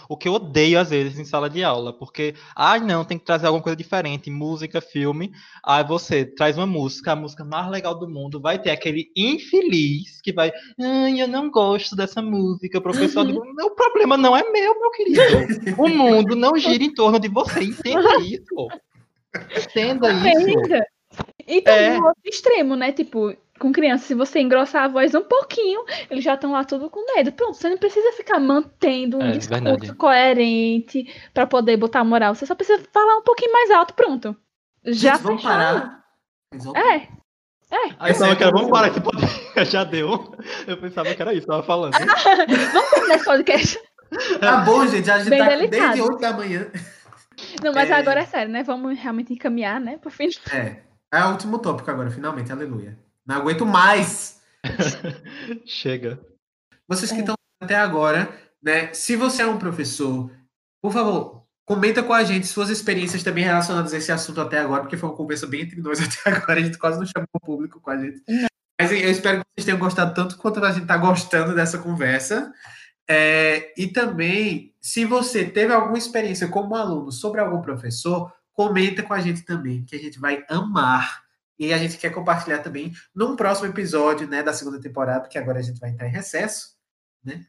o, que eu odeio às vezes em sala de aula. Porque, ai ah, não, tem que trazer alguma coisa diferente. Música, filme. Aí você traz uma música, a música mais legal do mundo. Vai ter aquele infeliz que vai. Ai, eu não gosto dessa música. O professor uhum. digo, o problema não é meu, meu querido. o mundo não gira em torno de você. Entenda isso. [LAUGHS] Entenda isso. Então, é. no outro extremo, né? Tipo, com criança, se você engrossar a voz um pouquinho, eles já estão lá tudo com medo. Pronto, você não precisa ficar mantendo um é, discurso verdade. coerente para poder botar moral. Você só precisa falar um pouquinho mais alto, pronto. Já Gente, vamos parar. É. É. Aí pensava que era, vamos parar esse podcast. [LAUGHS] Já deu. Eu pensava que era isso, tava falando. [LAUGHS] vamos terminar esse podcast. Tá bom, gente. A gente Bem tá delicado. desde 8 da manhã. Não, mas é... agora é sério, né? Vamos realmente encaminhar, né? Pro fim. É. É o último tópico agora, finalmente, aleluia. Não aguento mais! [LAUGHS] Chega. Vocês que é. estão até agora, né? Se você é um professor, por favor, comenta com a gente suas experiências também relacionadas a esse assunto até agora, porque foi uma conversa bem entre nós [LAUGHS] até agora, a gente quase não chamou o público com a gente. Não. Mas eu espero que vocês tenham gostado tanto quanto a gente está gostando dessa conversa. É, e também, se você teve alguma experiência como aluno sobre algum professor, comenta com a gente também, que a gente vai amar. E a gente quer compartilhar também num próximo episódio, né, da segunda temporada, porque agora a gente vai entrar em recesso, né?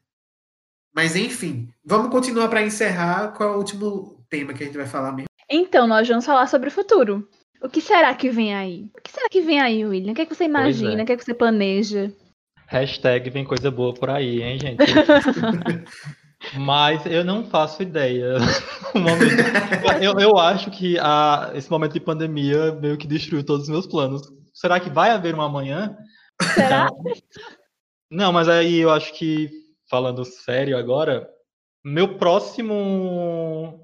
Mas enfim, vamos continuar para encerrar. Qual é o último tema que a gente vai falar mesmo? Então, nós vamos falar sobre o futuro. O que será que vem aí? O que será que vem aí, William? O que, é que você imagina? É. O que, é que você planeja? Hashtag vem coisa boa por aí, hein, gente? [LAUGHS] Mas eu não faço ideia. [LAUGHS] eu, eu acho que a, esse momento de pandemia meio que destruiu todos os meus planos. Será que vai haver um amanhã? Será? Não, mas aí eu acho que, falando sério agora, meu próximo.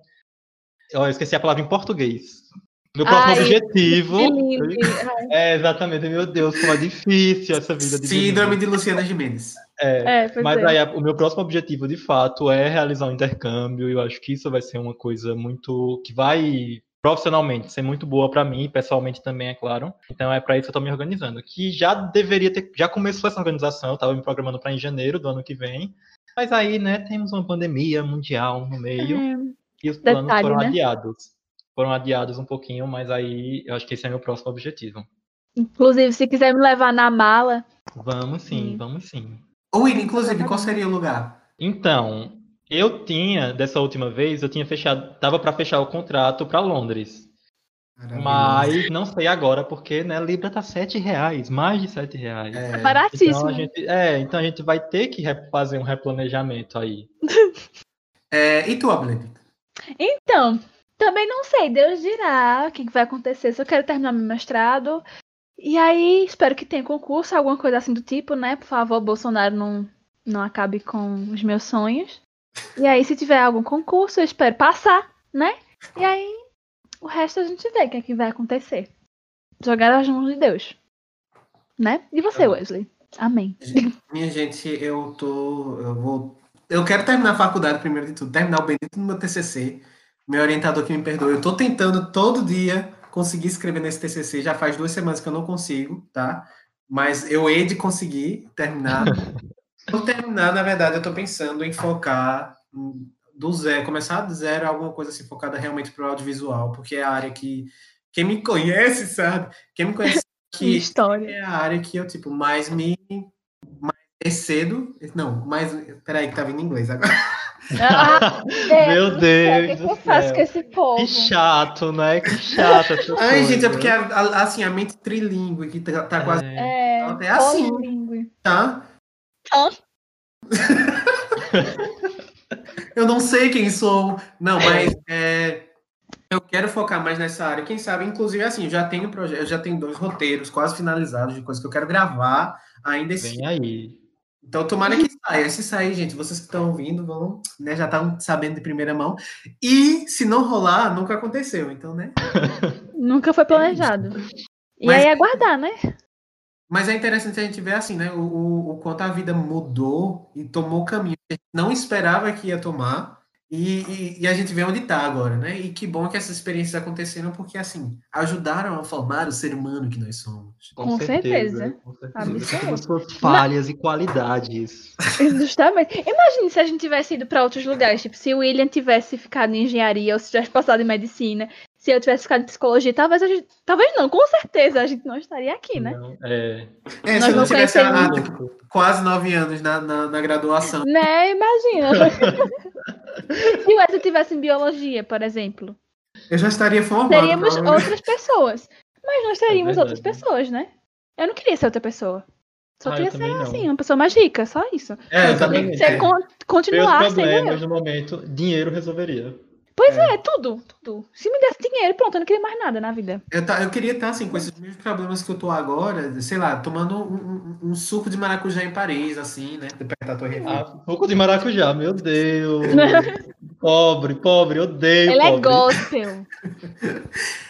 Eu esqueci a palavra em português. Meu próximo Ai, objetivo. É, exatamente. Meu Deus, como é difícil essa vida de Síndrome de Luciana Gimenez. É, é mas é. aí o meu próximo objetivo, de fato, é realizar um intercâmbio. Eu acho que isso vai ser uma coisa muito. que vai profissionalmente ser muito boa para mim, pessoalmente também, é claro. Então é para isso que eu tô me organizando. Que já deveria ter, já começou essa organização, eu tava me programando para em janeiro do ano que vem. Mas aí, né, temos uma pandemia mundial no meio É, e os planos Detalhe, foram né? adiados. Foram adiados um pouquinho, mas aí eu acho que esse é meu próximo objetivo. Inclusive, se quiser me levar na mala, Vamos sim, Hum. vamos sim. Ô, William, inclusive, qual seria o lugar? Então, eu tinha, dessa última vez, eu tinha fechado, tava para fechar o contrato para Londres. Mas não sei agora, porque, né, Libra tá 7 reais, mais de 7 reais. É, é baratíssimo. Então a gente, é, então a gente vai ter que fazer um replanejamento aí. [LAUGHS] é, e tu, Ablene? Então, também não sei, Deus dirá o que que vai acontecer. Se eu quero terminar meu mestrado. E aí, espero que tenha concurso, alguma coisa assim do tipo, né? Por favor, Bolsonaro não, não acabe com os meus sonhos. E aí, se tiver algum concurso, eu espero passar, né? E aí, o resto a gente vê o que é que vai acontecer. Jogar as mãos de Deus. Né? E você, Tá. Wesley? Amém. Minha gente, eu tô. Eu vou. Eu quero terminar a faculdade primeiro de tudo, terminar o bendito do meu TCC. Meu orientador que me perdoe. Eu tô tentando todo dia conseguir escrever nesse TCC. Já faz duas semanas que eu não consigo, tá? Mas eu hei de conseguir terminar. [LAUGHS] Vou terminar, na verdade, eu tô pensando em focar do zero, começar do zero, alguma coisa assim, focada realmente pro audiovisual, porque é a área que. Quem me conhece, sabe? Quem me conhece [LAUGHS] Que que história. é a área que eu, tipo, mais me. Mais excedo. Não, mais. Peraí, que tá vindo em inglês agora. Ah, [LAUGHS] Meu O Deus que do eu faço céu. com esse povo? Que chato, né? Que chato Ai, coisa. gente, é porque, a- a- assim, a mente trilingue, que tá, tá quase. É. É, É assim. polilingue. Tá? Hã? [LAUGHS] Eu não sei quem sou. Não, mas é, eu quero focar mais nessa área. Quem sabe, inclusive, assim, eu já tenho projeto, eu já tenho dois roteiros quase finalizados de coisas que eu quero gravar ainda esse Vem aí. Então, tomara que saia. Se sair, gente, vocês que estão ouvindo vão, né, já estão sabendo de primeira mão. E se não rolar, nunca aconteceu. Então, né? [LAUGHS] Nunca foi planejado. E Mas- aí aguardar, né? Mas é interessante a gente ver assim, né? O, o, o quanto a vida mudou e tomou caminho que a gente não esperava que ia tomar. E, e, e a gente vê onde está agora, né? E que bom que essas experiências aconteceram, porque assim, ajudaram a formar o ser humano que nós somos. Com certeza. Com certeza. Absoluto. Com suas falhas e qualidades. [LAUGHS] Justamente. Imagine se a gente tivesse ido para outros lugares. Tipo, se o William tivesse ficado em engenharia ou se tivesse passado em medicina. Se eu tivesse ficado em psicologia, talvez a gente. Talvez não, com certeza a gente não estaria aqui, né? Não, é. É, Nós se eu não não tivesse há, tipo, quase nove anos na, na, na graduação. Né? Imagina. [LAUGHS] se o Wesley tivesse em biologia, por exemplo. Eu já estaria formado. Teríamos outras pessoas. Mas nós teríamos verdade. outras pessoas, né? Eu não queria ser outra pessoa. Só Ah, queria ser não. assim, uma pessoa mais rica, só isso. É, eu também. Exatamente. Você con- Meus continuar sendo eu. no momento, dinheiro resolveria. Pois é. tudo, tudo. Se me desse dinheiro, pronto, eu não queria mais nada na vida. Eu, tá- eu queria estar assim, com esses mesmos problemas que eu tô agora, sei lá, tomando um, um- um suco de maracujá em Paris, assim, né? Perto da Torre Eiffel. Ah, suco de maracujá, meu Deus. [LAUGHS] pobre, pobre, odeio Ele é pobre. gospel.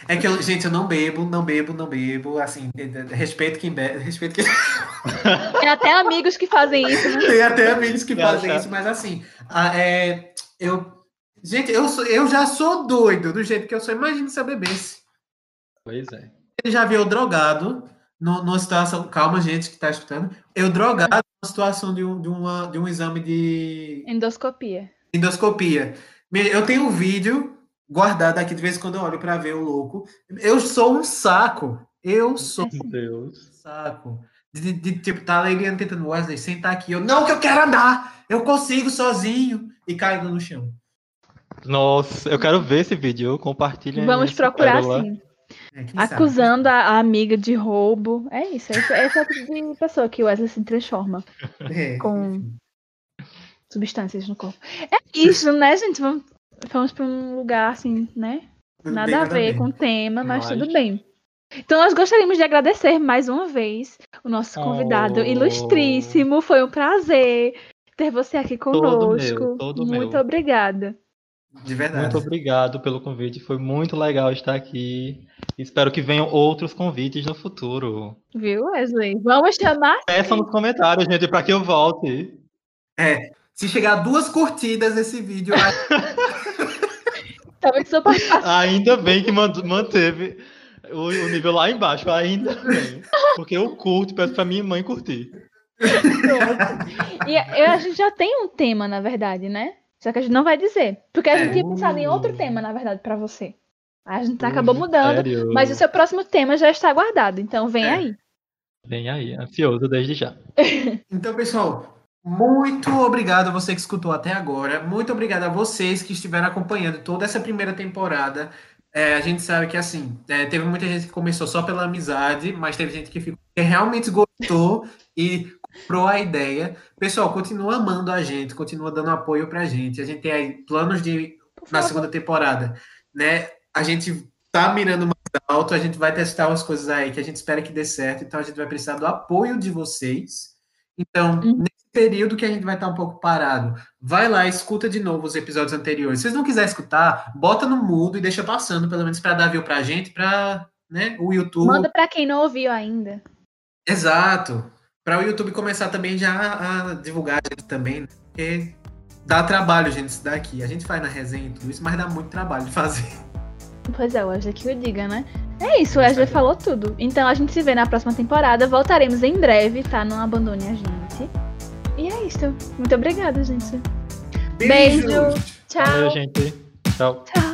É que eu, gente, eu não bebo, não bebo, não bebo, assim, de- de- respeito quem bebe, respeito quem. [LAUGHS] Tem até amigos que fazem isso, né? Tem até amigos que fazem isso, mas assim, a- é, eu. Gente, eu, sou, eu já sou doido do jeito que eu sou. Imagina se eu bebesse. Pois é. Ele já viu drogado no- numa situação. Calma, gente que tá escutando. Eu drogado numa situação de um, de uma, de um exame de Endoscopia. endoscopia. Eu tenho um vídeo guardado aqui de vez em quando eu olho pra ver o louco. Eu sou um saco. Eu sou Meu Deus. um saco. De, de- de, tipo, tá a Leiliane tentando, Wesley, senta aqui. Eu, não, que eu quero andar. Eu consigo sozinho. E caindo no chão. Nossa, eu quero ver esse vídeo. Compartilha Vamos essa procurar pérola. sim. É? Acusando a, a amiga de roubo. É isso. Esse, esse é o tipo de pessoa que o Wesley se transforma [LAUGHS] É, com enfim. substâncias no corpo. É isso, né, gente? Vamos, vamos pra um lugar assim, né? Nada bem, a ver com o tema, mas tudo bem. Então, nós gostaríamos de agradecer mais uma vez o nosso convidado Oh. ilustríssimo. Foi um prazer ter você aqui Todo conosco. meu, todo Muito meu. obrigada. De verdade. Muito obrigado pelo convite. Foi muito legal estar aqui. Espero que venham outros convites no futuro. Viu, Wesley? Vamos chamar. Peçam nos comentários, gente, para que eu volte. É, se chegar a duas curtidas esse vídeo, [LAUGHS] Talvez participação. Ainda bem que man- manteve o, o nível lá embaixo, ainda bem. Porque eu curto, peço pra minha mãe curtir. E eu- a gente já tem um tema, na verdade, né? Só que a gente não vai dizer. Porque a gente É. tinha pensado em outro tema, na verdade, pra você. A gente acabou Ui, mudando. sério? Mas o seu próximo tema já está guardado. Então vem É. aí. Vem aí, ansioso desde já. [LAUGHS] Então, pessoal, muito obrigado a você que escutou até agora. Muito obrigado a vocês que estiveram acompanhando toda essa primeira temporada. É, a gente sabe que, assim, é, teve muita gente que começou só pela amizade, mas teve gente que, ficou, que realmente gostou e comprou a ideia. Pessoal, continua amando a gente, continua dando apoio pra gente. A gente tem aí planos de na segunda temporada, né? A gente tá mirando mais alto, a gente vai testar umas coisas aí que a gente espera que dê certo, então a gente vai precisar do apoio de vocês. Então, Uhum. nesse período que a gente vai estar um pouco parado, vai lá, escuta de novo os episódios anteriores. Se vocês não quiserem escutar, bota no mudo e deixa passando, pelo menos para dar view pra gente, para né, o YouTube. Manda pra quem não ouviu ainda. Exato. Para o YouTube começar também já a divulgar a gente também, né? porque dá trabalho, gente, isso daqui. A gente faz na resenha e tudo isso, mas dá muito trabalho de fazer. Pois é, o Wesley que o diga, né? É isso, o Wesley falou tudo. Então a gente se vê na próxima temporada. Voltaremos em breve, tá? Não abandone a gente. E é isso. Muito obrigada, gente. Beijo. Tchau. Valeu, gente. Tchau. Tchau.